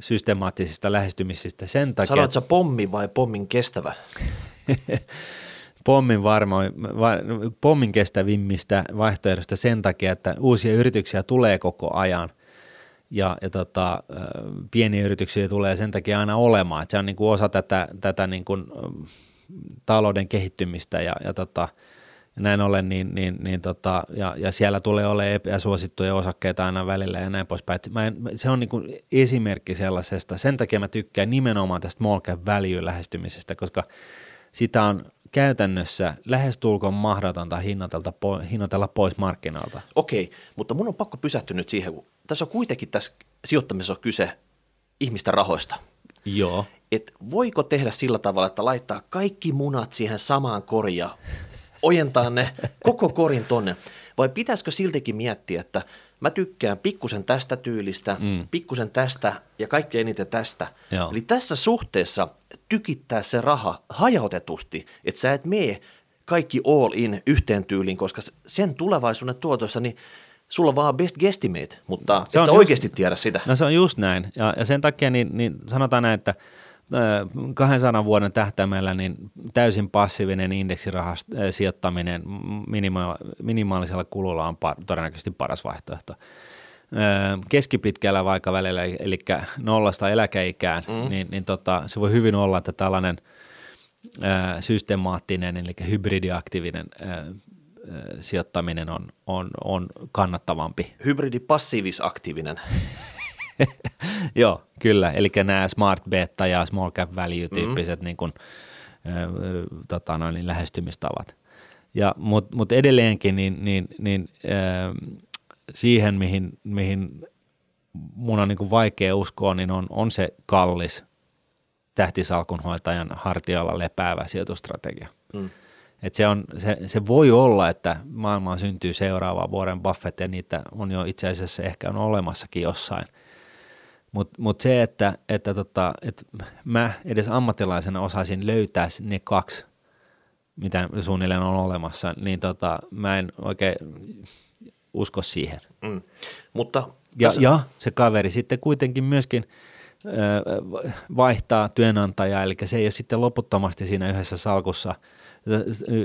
systemaattisista lähestymisistä sen takia. Sanoitko pommi vai pommin kestävä? pommin, varmo, va, pommin kestävimmistä vaihtoehdosta sen takia, että uusia yrityksiä tulee koko ajan ja, ja tota, pieniä yrityksiä tulee sen takia aina olemaan. Että se on niin kuin osa tätä, tätä niin kuin, talouden kehittymistä ja, ja tota, näin ollen, niin, niin, niin tota, ja, ja, siellä tulee olemaan epäsuosittuja osakkeita aina välillä ja näin poispäin. Mä en, se on niin kuin esimerkki sellaisesta. Sen takia mä tykkään nimenomaan tästä small cap value lähestymisestä, koska sitä on käytännössä lähestulkoon mahdotonta hinnoitella pois markkinoilta. Okei, mutta mun on pakko pysähtyä nyt siihen, kun tässä on kuitenkin tässä sijoittamisessa on kyse ihmisten rahoista. Joo. Et voiko tehdä sillä tavalla, että laittaa kaikki munat siihen samaan koriin ojentaa ne koko korin tonne, vai pitäisikö siltikin miettiä, että mä tykkään pikkusen tästä tyylistä, mm. pikkusen tästä ja kaikkein eniten tästä. Joo. Eli tässä suhteessa tykittää se raha hajautetusti, että sä et mene kaikki all in yhteen tyyliin, koska sen tulevaisuuden tuotossa, niin sulla on vaan best guesstimate, mutta se et sä just, oikeasti tiedä sitä. No se on just näin, ja, ja sen takia niin, niin sanotaan näin, että 200 vuoden tähtäimellä niin täysin passiivinen indeksirahast sijoittaminen minima- minimaalisella kululla on par- todennäköisesti paras vaihtoehto. Keskipitkällä vaikka välillä, eli nollasta eläkeikään, mm. niin, niin tota, se voi hyvin olla, että tällainen ää, systemaattinen, eli hybridiaktiivinen sijoittaminen on, on, on kannattavampi. Hybridi passiivisaktiivinen. Joo, kyllä. Eli nämä smart beta ja small cap value tyyppiset mm. niin kuin, tota noin, niin lähestymistavat. Ja, Mutta mut edelleenkin niin, niin, niin, siihen, mihin, mihin mun on niin kuin vaikea uskoa, niin on, on se kallis tähtisalkunhoitajan hartialla lepäävä sijoitustrategia. Mm. Et se, on, se, se voi olla, että maailmaan syntyy seuraava vuoden Buffett ja niitä on jo itse asiassa ehkä on olemassakin jossain – mutta mut se, että, että, tota, että mä edes ammattilaisena osaisin löytää ne kaksi, mitä suunnilleen on olemassa, niin tota, mä en oikein usko siihen. Mm. Mutta ja, tässä... ja se kaveri sitten kuitenkin myöskin vaihtaa työnantajaa, eli se ei ole sitten loputtomasti siinä yhdessä salkussa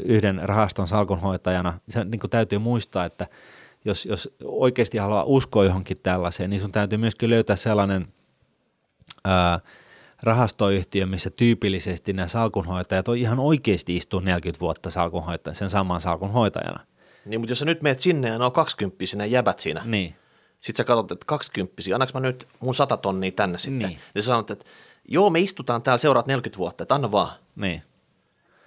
yhden rahaston salkunhoitajana. Se niin täytyy muistaa, että jos, jos oikeasti haluaa uskoa johonkin tällaiseen, niin sun täytyy myöskin löytää sellainen ää, rahastoyhtiö, missä tyypillisesti nämä salkunhoitajat on ihan oikeasti istuu 40 vuotta salkunhoitajana, sen saman salkunhoitajana. Niin, mutta jos sä nyt meet sinne ja ne on 20 sinä jäbät siinä, niin. sitten sä katsot, että 20 annaks mä nyt mun 100 tonnia tänne sitten. Niin. Ja sä sanot, että joo, me istutaan täällä seuraat 40 vuotta, että anna vaan. Niin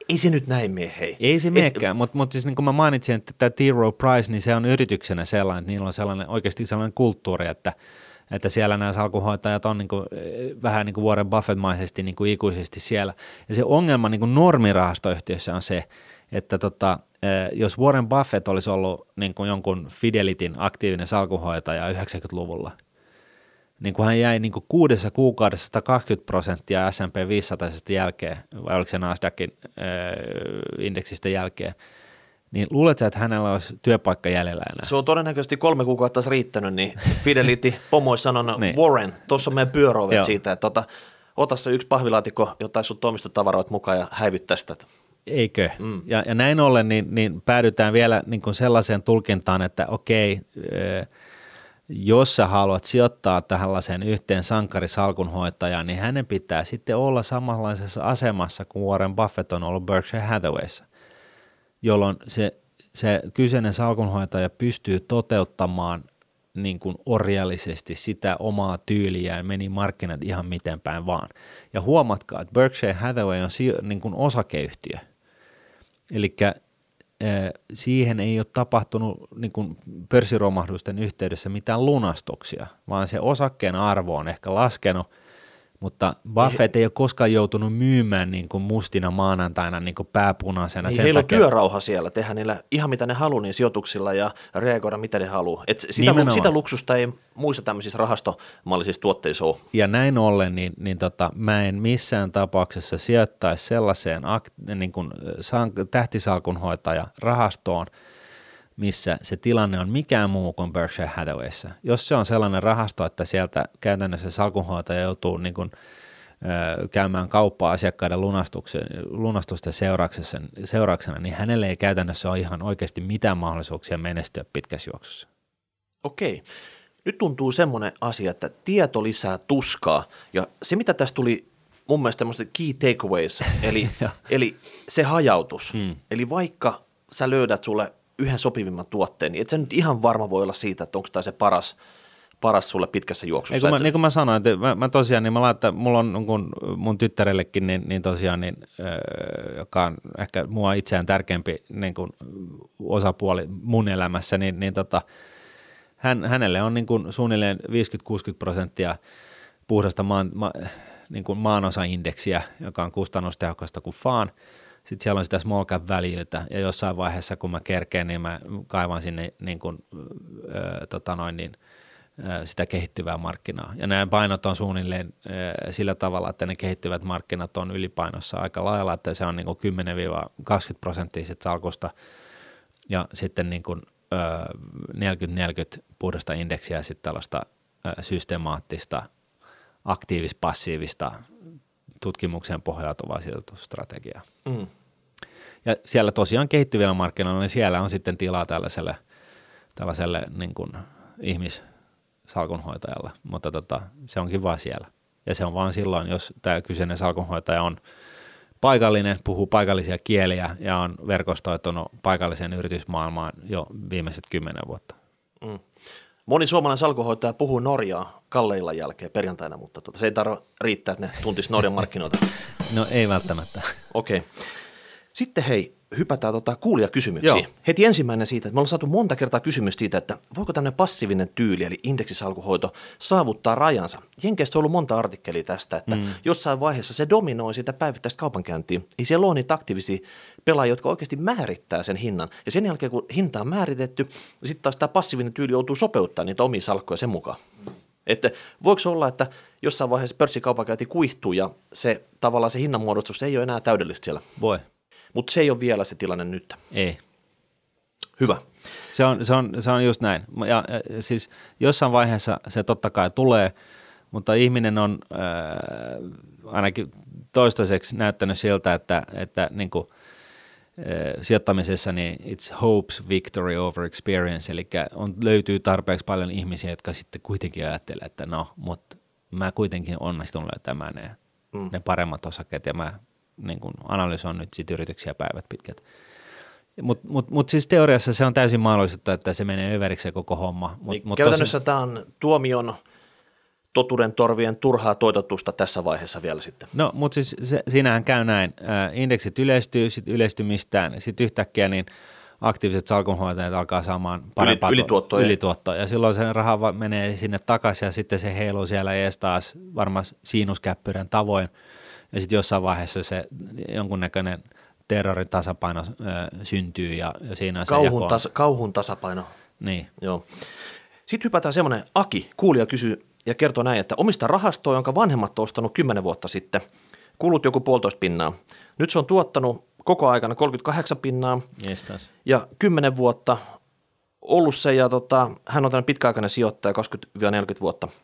ei se nyt näin mene, hei. Ei se menekään, mutta mut siis niin kuin mä mainitsin, että tämä T. Rowe Price, niin se on yrityksenä sellainen, että niillä on sellainen, oikeasti sellainen kulttuuri, että, että siellä nämä salkuhoitajat on niin kuin, eh, vähän niin kuin Warren Buffett-maisesti niin kuin ikuisesti siellä. Ja se ongelma niin kuin normirahastoyhtiössä on se, että tota, eh, jos Warren Buffett olisi ollut niin kuin jonkun Fidelityn aktiivinen salkuhoitaja 90-luvulla – niin kuin hän jäi niin kuin kuudessa kuukaudessa 120 prosenttia S&P 500 jälkeen, vai oliko se Nasdaqin äh, indeksistä jälkeen, niin luuletko, että hänellä olisi työpaikka jäljellä enää? Se on todennäköisesti kolme kuukautta riittänyt, niin Fidelity pomo olisi sanonut, niin. Warren, tuossa on meidän pyörovet siitä, että ota, ota se yksi pahvilaatikko jotain sun toimistotavaroit mukaan ja häivyt tästä. Eikö? Mm. Ja, ja näin ollen niin, niin päädytään vielä niin kuin sellaiseen tulkintaan, että okei, äh, jos sä haluat sijoittaa tällaiseen yhteen sankarisalkunhoitajaan, niin hänen pitää sitten olla samanlaisessa asemassa kuin Warren Buffett on ollut Berkshire Hathawayssa, jolloin se, se kyseinen salkunhoitaja pystyy toteuttamaan niin kuin orjallisesti sitä omaa tyyliään, meni markkinat ihan miten päin vaan. Ja huomatkaa, että Berkshire Hathaway on niin kuin osakeyhtiö. Eli siihen ei ole tapahtunut niin kuin pörssiromahdusten yhteydessä mitään lunastuksia, vaan se osakkeen arvo on ehkä laskenut – mutta Buffett ei, ei ole koskaan joutunut myymään niin kuin mustina maanantaina niin kuin pääpunaisena. Niin heillä takia. on työrauha siellä, tehdä niillä ihan mitä ne haluaa niin sijoituksilla ja reagoida mitä ne haluaa. Et sitä, sitä luksusta ei muissa tämmöisissä rahastomallisissa tuotteissa ole. Ja näin ollen, niin, niin tota, mä en missään tapauksessa sijoittaisi sellaiseen niin kuin, tähtisalkunhoitaja rahastoon, missä se tilanne on mikään muu kuin Berkshire Hathawayssa. Jos se on sellainen rahasto, että sieltä käytännössä salkunhoitaja joutuu niin kuin, ö, käymään kauppaa asiakkaiden lunastusten seurauksena, seurauksena, niin hänelle ei käytännössä ole ihan oikeasti mitään mahdollisuuksia menestyä pitkässä juoksussa. Okei. Nyt tuntuu semmoinen asia, että tieto lisää tuskaa, ja se mitä tästä tuli mun mielestä key takeaways, eli, eli se hajautus. Hmm. Eli vaikka sä löydät sulle yhden sopivimman tuotteen, niin et sä nyt ihan varma voi olla siitä, että onko tämä se paras, paras sulle pitkässä juoksussa. Ei, kun mä, niin kuin mä sanoin, että mä, mä tosiaan, niin mä laitan, mulla on kun mun tyttärellekin, niin, niin tosiaan, niin, äh, joka on ehkä mua itseään tärkeämpi niin kuin osapuoli mun elämässä, niin, niin tota, hän, hänelle on niin kuin suunnilleen 50-60 prosenttia puhdasta maan, ma, niin kuin maanosaindeksiä, joka on kustannustehokasta kuin faan, sitten siellä on sitä small cap väliötä ja jossain vaiheessa, kun mä kerkeen, niin mä kaivan sinne niin kuin, ö, tota noin, niin, ö, sitä kehittyvää markkinaa. Ja nämä painot on suunnilleen ö, sillä tavalla, että ne kehittyvät markkinat on ylipainossa aika lailla, että se on niin kuin 10-20 prosenttia salkusta ja sitten niin kuin, ö, 40-40 puhdasta indeksiä ja sitten tällaista ö, systemaattista aktiivis-passiivista tutkimukseen pohjautuvaa sijoitusstrategiaa. Mm. Ja siellä tosiaan kehittyvillä markkinoilla, niin siellä on sitten tilaa tällaiselle, tällaiselle niin kuin ihmissalkunhoitajalle, mutta tota, se onkin vaan siellä. Ja se on vaan silloin, jos tämä kyseinen salkunhoitaja on paikallinen, puhuu paikallisia kieliä ja on verkostoitunut paikalliseen yritysmaailmaan jo viimeiset kymmenen vuotta. Mm. Moni suomalainen salkuhoitaja puhuu Norjaa kalleilla jälkeen perjantaina, mutta tota, se ei tarvitse riittää, että ne tuntisi Norjan markkinoita. No ei välttämättä. Okei. Okay. Sitten hei, hypätään tota kuulijakysymyksiin. Joo. Heti ensimmäinen siitä, että me ollaan saatu monta kertaa kysymys siitä, että voiko tämmöinen passiivinen tyyli, eli indeksisalkuhoito, saavuttaa rajansa. Jenkeistä on ollut monta artikkelia tästä, että mm. jossain vaiheessa se dominoi sitä päivittäistä kaupankäyntiä. Ei siellä ole niitä aktiivisia pelaajia, jotka oikeasti määrittää sen hinnan. Ja sen jälkeen, kun hinta on määritetty, niin sitten taas tämä passiivinen tyyli joutuu sopeuttaa niitä omia salkkuja sen mukaan. Että voiko olla, että jossain vaiheessa pörssikaupankäynti kuihtuu ja se tavallaan se hinnanmuodostus ei ole enää täydellistä siellä? Voi. Mutta se ei ole vielä se tilanne nyt. Ei. Hyvä. Se on, se on, se on just näin. Ja, ja siis jossain vaiheessa se totta kai tulee, mutta ihminen on äh, ainakin toistaiseksi näyttänyt siltä, että, että niin kuin, sijoittamisessa niin it's hopes victory over experience, eli on, löytyy tarpeeksi paljon ihmisiä, jotka sitten kuitenkin ajattelee, että no, mutta mä kuitenkin onnistun löytämään ne, mm. ne paremmat osakkeet ja mä niin kuin analysoin nyt sit yrityksiä päivät pitkät. Mutta mut, mut siis teoriassa se on täysin mahdollista, että se menee överiksi se koko homma. Mut, niin, mut käytännössä tosi... tämä on tuomion totuuden torvien turhaa toitotusta tässä vaiheessa vielä sitten. No, mutta siis se, siinähän käy näin. Indeksit yleistyy, sitten yleistymistään, sitten yhtäkkiä niin aktiiviset salkunhoitajat alkaa saamaan parempaa Yli, ylituottoa, ylituottoa. Ja silloin se raha menee sinne takaisin ja sitten se heiluu siellä ees taas varmaan siinuskäppyrän tavoin – ja sitten jossain vaiheessa se jonkunnäköinen terrorin tasapaino ö, syntyy ja, ja siinä se kauhun, tas, kauhun tasapaino. Niin. Joo. Sitten hypätään semmoinen, Aki, kuulija kysyy ja kertoo näin, että omista rahastoa, jonka vanhemmat on ostanut 10 vuotta sitten, kulut joku puolitoista pinnaa. Nyt se on tuottanut koko aikana 38 pinnaa Jestas. ja 10 vuotta ollut se ja tota, hän on tämmöinen pitkäaikainen sijoittaja 20-40 vuotta –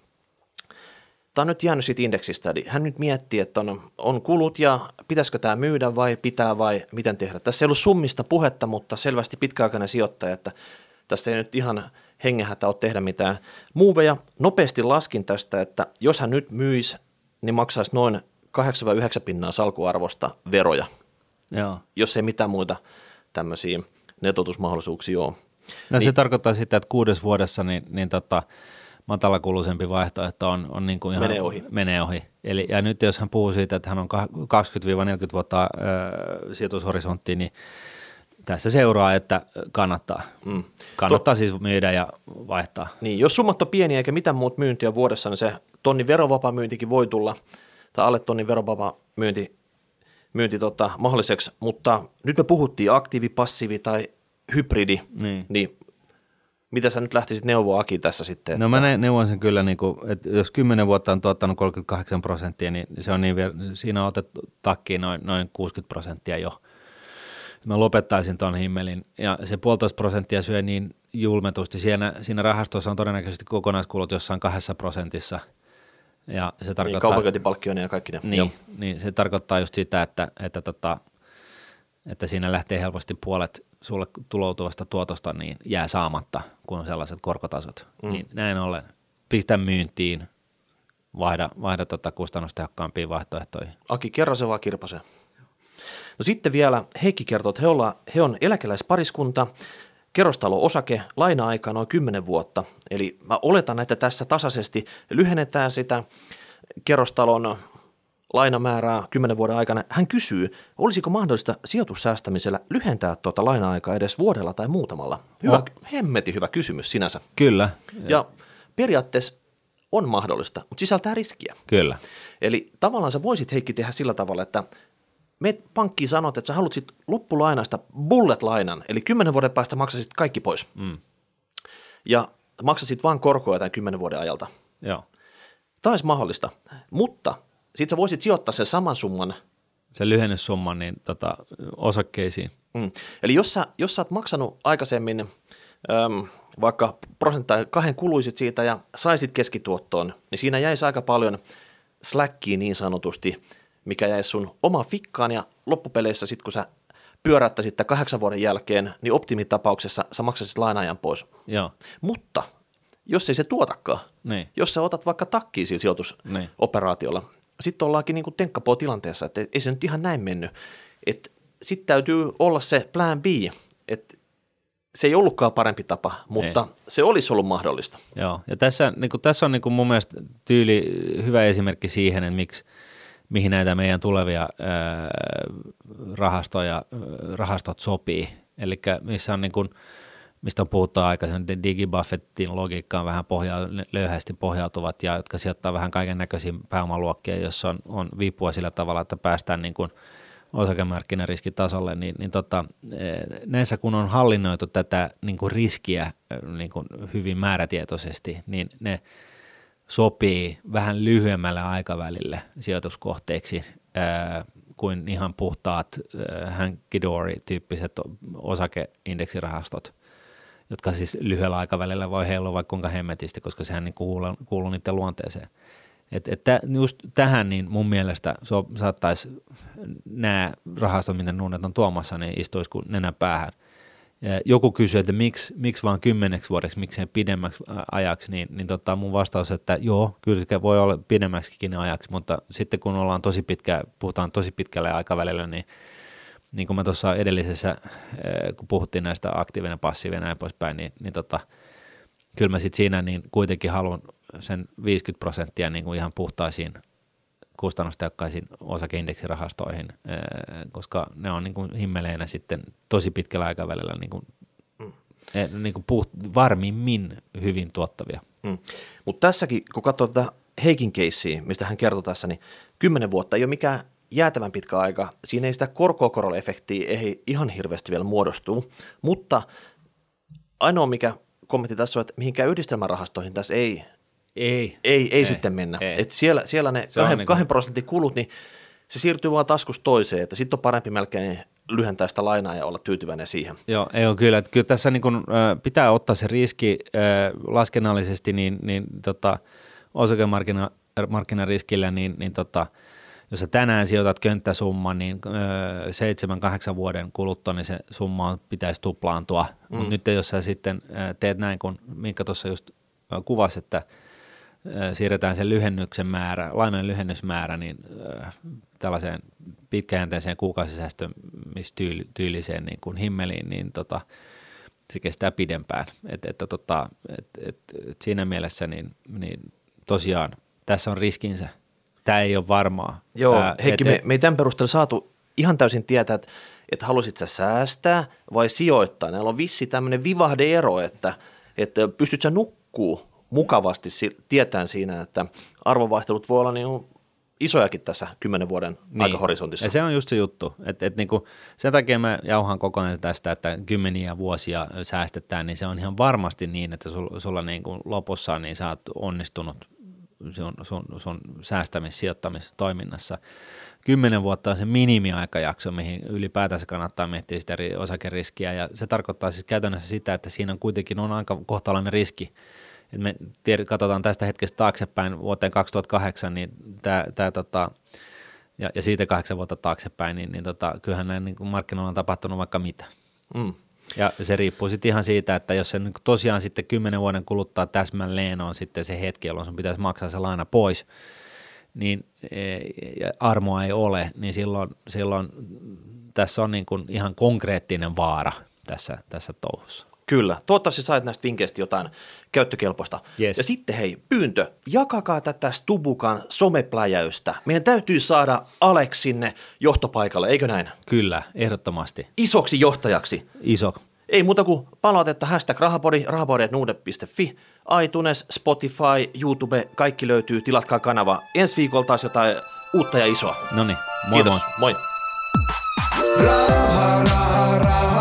tämä on nyt jäänyt siitä indeksistä, eli hän nyt miettii, että on, on kulut ja pitäisikö tämä myydä vai pitää vai miten tehdä. Tässä ei ollut summista puhetta, mutta selvästi pitkäaikainen sijoittaja, että tässä ei nyt ihan hengähätä ole tehdä mitään muuveja. Nopeasti laskin tästä, että jos hän nyt myisi, niin maksaisi noin 8-9 pinnaa salkuarvosta veroja, Joo. jos ei mitään muita tämmöisiä netotusmahdollisuuksia ole. No niin, se tarkoittaa sitä, että kuudes vuodessa niin, niin tota, matalakuluisempi vaihtoehto on, on niin kuin ihan, menee ohi. Menee ohi. Eli, ja nyt jos hän puhuu siitä, että hän on 20-40 vuotta äh, sijoitushorisonttiin, niin tässä seuraa, että kannattaa. Mm. Kannattaa to- siis myydä ja vaihtaa. Niin, jos summat on pieniä eikä mitään muut myyntiä vuodessa, niin se tonnin verovapaa myyntikin voi tulla, tai alle tonnin verovapaa myynti, myynti tota, mahdolliseksi, mutta nyt me puhuttiin aktiivi, passiivi tai hybridi, niin, niin mitä sä nyt lähtisit neuvoa Aki tässä sitten? Että... No mä neuvon sen kyllä, niin kuin, että jos 10 vuotta on tuottanut 38 prosenttia, niin se on niin, siinä on otettu takkiin noin, noin 60 prosenttia jo. Mä lopettaisin tuon himmelin ja se puolitoista prosenttia syö niin julmetusti. Siinä, siinä rahastossa on todennäköisesti kokonaiskulut jossain kahdessa prosentissa. Ja se niin, tarkoittaa, niin, ja kaikki ne. Niin, niin, se tarkoittaa just sitä, että, että, tota, että siinä lähtee helposti puolet sulle tuloutuvasta tuotosta niin jää saamatta, kun on sellaiset korkotasot. Mm. Niin näin ollen pistä myyntiin, vaihda, vaihda tota kustannustehokkaampiin vaihtoehtoihin. Aki, kerro se vaan kirpase. No sitten vielä Heikki kertoo, että he, olla, he on eläkeläispariskunta, kerrostalo-osake, laina-aika noin 10 vuotta. Eli mä oletan, että tässä tasaisesti lyhennetään sitä kerrostalon lainamäärää 10 vuoden aikana. Hän kysyy, olisiko mahdollista sijoitussäästämisellä lyhentää tuota laina-aikaa edes vuodella tai muutamalla? Hyvä, oh. hemmeti hyvä kysymys sinänsä. Kyllä. Ja periaatteessa on mahdollista, mutta sisältää riskiä. Kyllä. Eli tavallaan sä voisit Heikki tehdä sillä tavalla, että me pankkiin sanot, että sä haluat sit loppulainasta bullet-lainan, eli 10 vuoden päästä maksasit kaikki pois. Mm. Ja maksasit vain korkoa tämän 10 vuoden ajalta. Joo. Tämä olisi mahdollista, mutta sitten sä voisit sijoittaa sen saman summan. Se lyhennyssumman niin tota, osakkeisiin. Mm. Eli jos sä, jos sä oot maksanut aikaisemmin äm, vaikka prosenttia kahden kuluisit siitä ja saisit keskituottoon, niin siinä jäisi aika paljon slackiin niin sanotusti, mikä jäisi sun oma fikkaan ja loppupeleissä sitten kun sä pyörättäisit kahdeksan vuoden jälkeen, niin optimitapauksessa sä maksasit lainajan pois. Joo. Mutta jos ei se tuotakaan, niin. jos sä otat vaikka takkiin sillä sijoitusoperaatiolla, niin sitten ollaankin niin tenkkapoo tilanteessa, että ei se nyt ihan näin mennyt. Sitten täytyy olla se plan B, että se ei ollutkaan parempi tapa, mutta ei. se olisi ollut mahdollista. Joo, ja tässä, niin kuin, tässä on niin kuin mun mielestä tyyli hyvä esimerkki siihen, että miksi, mihin näitä meidän tulevia ää, rahastoja, rahastot sopii. Eli missä on niin kuin, mistä on puhuttu aikaisemmin, digibuffettin logiikkaan vähän pohja, löyhästi pohjautuvat ja jotka sijoittaa vähän kaiken näköisiin pääomaluokkia, jossa on, on viipua sillä tavalla, että päästään niin kuin osakemarkkinariskitasolle, niin, niin tota, eh, näissä kun on hallinnoitu tätä niin kuin riskiä eh, niin kuin hyvin määrätietoisesti, niin ne sopii vähän lyhyemmälle aikavälille sijoituskohteeksi kuin ihan puhtaat hanky tyyppiset osakeindeksirahastot – jotka siis lyhyellä aikavälillä voi heilua vaikka kuinka hemmetisti, koska sehän niin kuuluu, kuuluu niiden luonteeseen. Et, et just tähän niin mun mielestä so, saattaisi nämä rahastot, mitä Nuunet on tuomassa, niin istuisi kuin nenä päähän. Joku kysyy, että miksi, miksi vaan kymmeneksi vuodeksi, miksei pidemmäksi ajaksi, niin, niin tota mun vastaus, että joo, kyllä se voi olla pidemmäksikin ajaksi, mutta sitten kun ollaan tosi pitkä, puhutaan tosi pitkälle aikavälillä, niin niin kuin mä tuossa edellisessä, kun puhuttiin näistä aktiivinen, passiivinen ja näin poispäin, niin, niin tota, kyllä mä sitten siinä niin kuitenkin haluan sen 50 prosenttia niin kuin ihan puhtaisiin kustannustehokkaisiin osakeindeksirahastoihin, eh, koska ne on niin kuin himmeleinä sitten tosi pitkällä aikavälillä niin kuin, mm. Eh, niin kuin puht, varmimmin hyvin tuottavia. Mm. Mutta tässäkin, kun katsoo tätä Heikin keissiä, mistä hän kertoi tässä, niin kymmenen vuotta ei ole mikään jäätävän pitkä aika. Siinä ei sitä korkokorolle-efektiä ei ihan hirveästi vielä muodostu, mutta ainoa mikä kommentti tässä on, että mihinkään yhdistelmärahastoihin tässä ei, ei, ei, ei, ei sitten mennä. Ei. Et siellä, siellä ne kahden, niin kahden prosentin kulut, niin se siirtyy vaan taskusta toiseen, että sitten on parempi melkein lyhentää sitä lainaa ja olla tyytyväinen siihen. Joo, ei ole kyllä. Että kyllä tässä niin kun, äh, pitää ottaa se riski äh, laskennallisesti niin, niin tota, osakemarkkinariskillä, niin, niin tota, jos sä tänään sijoitat könttäsumman, niin seitsemän, kahdeksan vuoden kuluttua, niin se summa pitäisi tuplaantua. Mm. Mutta nyt jos sä sitten teet näin, kun Minkka tuossa just kuvasi, että siirretään sen lyhennyksen määrä, lainojen lyhennysmäärä, niin tällaiseen pitkäjänteiseen kuukausisäästömistyyliseen niin kuin himmeliin, niin tota, se kestää pidempään. Et, et, tota, et, et, et siinä mielessä niin, niin tosiaan tässä on riskinsä – tämä ei ole varmaa. Joo, Ää, Heikki, et, me, me ei tämän perusteella saatu ihan täysin tietää, että että haluaisit sä säästää vai sijoittaa. Näillä on vissi tämmöinen vivahdeero, että, että pystyt sä nukkuu mukavasti tietään siinä, että arvovaihtelut voi olla niin isojakin tässä kymmenen vuoden niin. aikahorisontissa. Ja se on just se juttu, että, että niin kuin, sen takia mä jauhan koko ajan tästä, että kymmeniä vuosia säästetään, niin se on ihan varmasti niin, että sulla, sulla niin kuin lopussa niin sä oot onnistunut sun, sun, sun säästämis- sijoittamistoiminnassa. Kymmenen vuotta on se minimiaikajakso, mihin ylipäätänsä kannattaa miettiä sitä osakeriskiä, ja se tarkoittaa siis käytännössä sitä, että siinä on kuitenkin on aika kohtalainen riski, et me tiedät, katsotaan tästä hetkestä taaksepäin vuoteen 2008, niin tämä, tämä tota, ja, ja siitä kahdeksan vuotta taaksepäin, niin, niin tota, kyllähän näin niin markkinoilla on tapahtunut vaikka mitä. Mm. Ja se riippuu sitten ihan siitä, että jos se niin tosiaan sitten kymmenen vuoden kuluttaa täsmälleen on sitten se hetki, jolloin sun pitäisi maksaa se laina pois, niin e, ja armoa ei ole, niin silloin, silloin tässä on niin kuin ihan konkreettinen vaara tässä, tässä touhussa. Kyllä. Toivottavasti sait näistä vinkkeistä jotain käyttökelpoista. Yes. Ja sitten hei, pyyntö, jakakaa tätä Stubukan somepläjäystä. Meidän täytyy saada Alex sinne johtopaikalle, eikö näin? Kyllä, ehdottomasti. Isoksi johtajaksi. Iso. Ei muuta kuin palautetta hashtag rahapodi, rahapodi.nuude.fi, iTunes, Spotify, YouTube, kaikki löytyy, tilatkaa kanava. Ensi viikolla taas jotain uutta ja isoa. No niin, moi Kiitos, moi. moi. Raha, raha.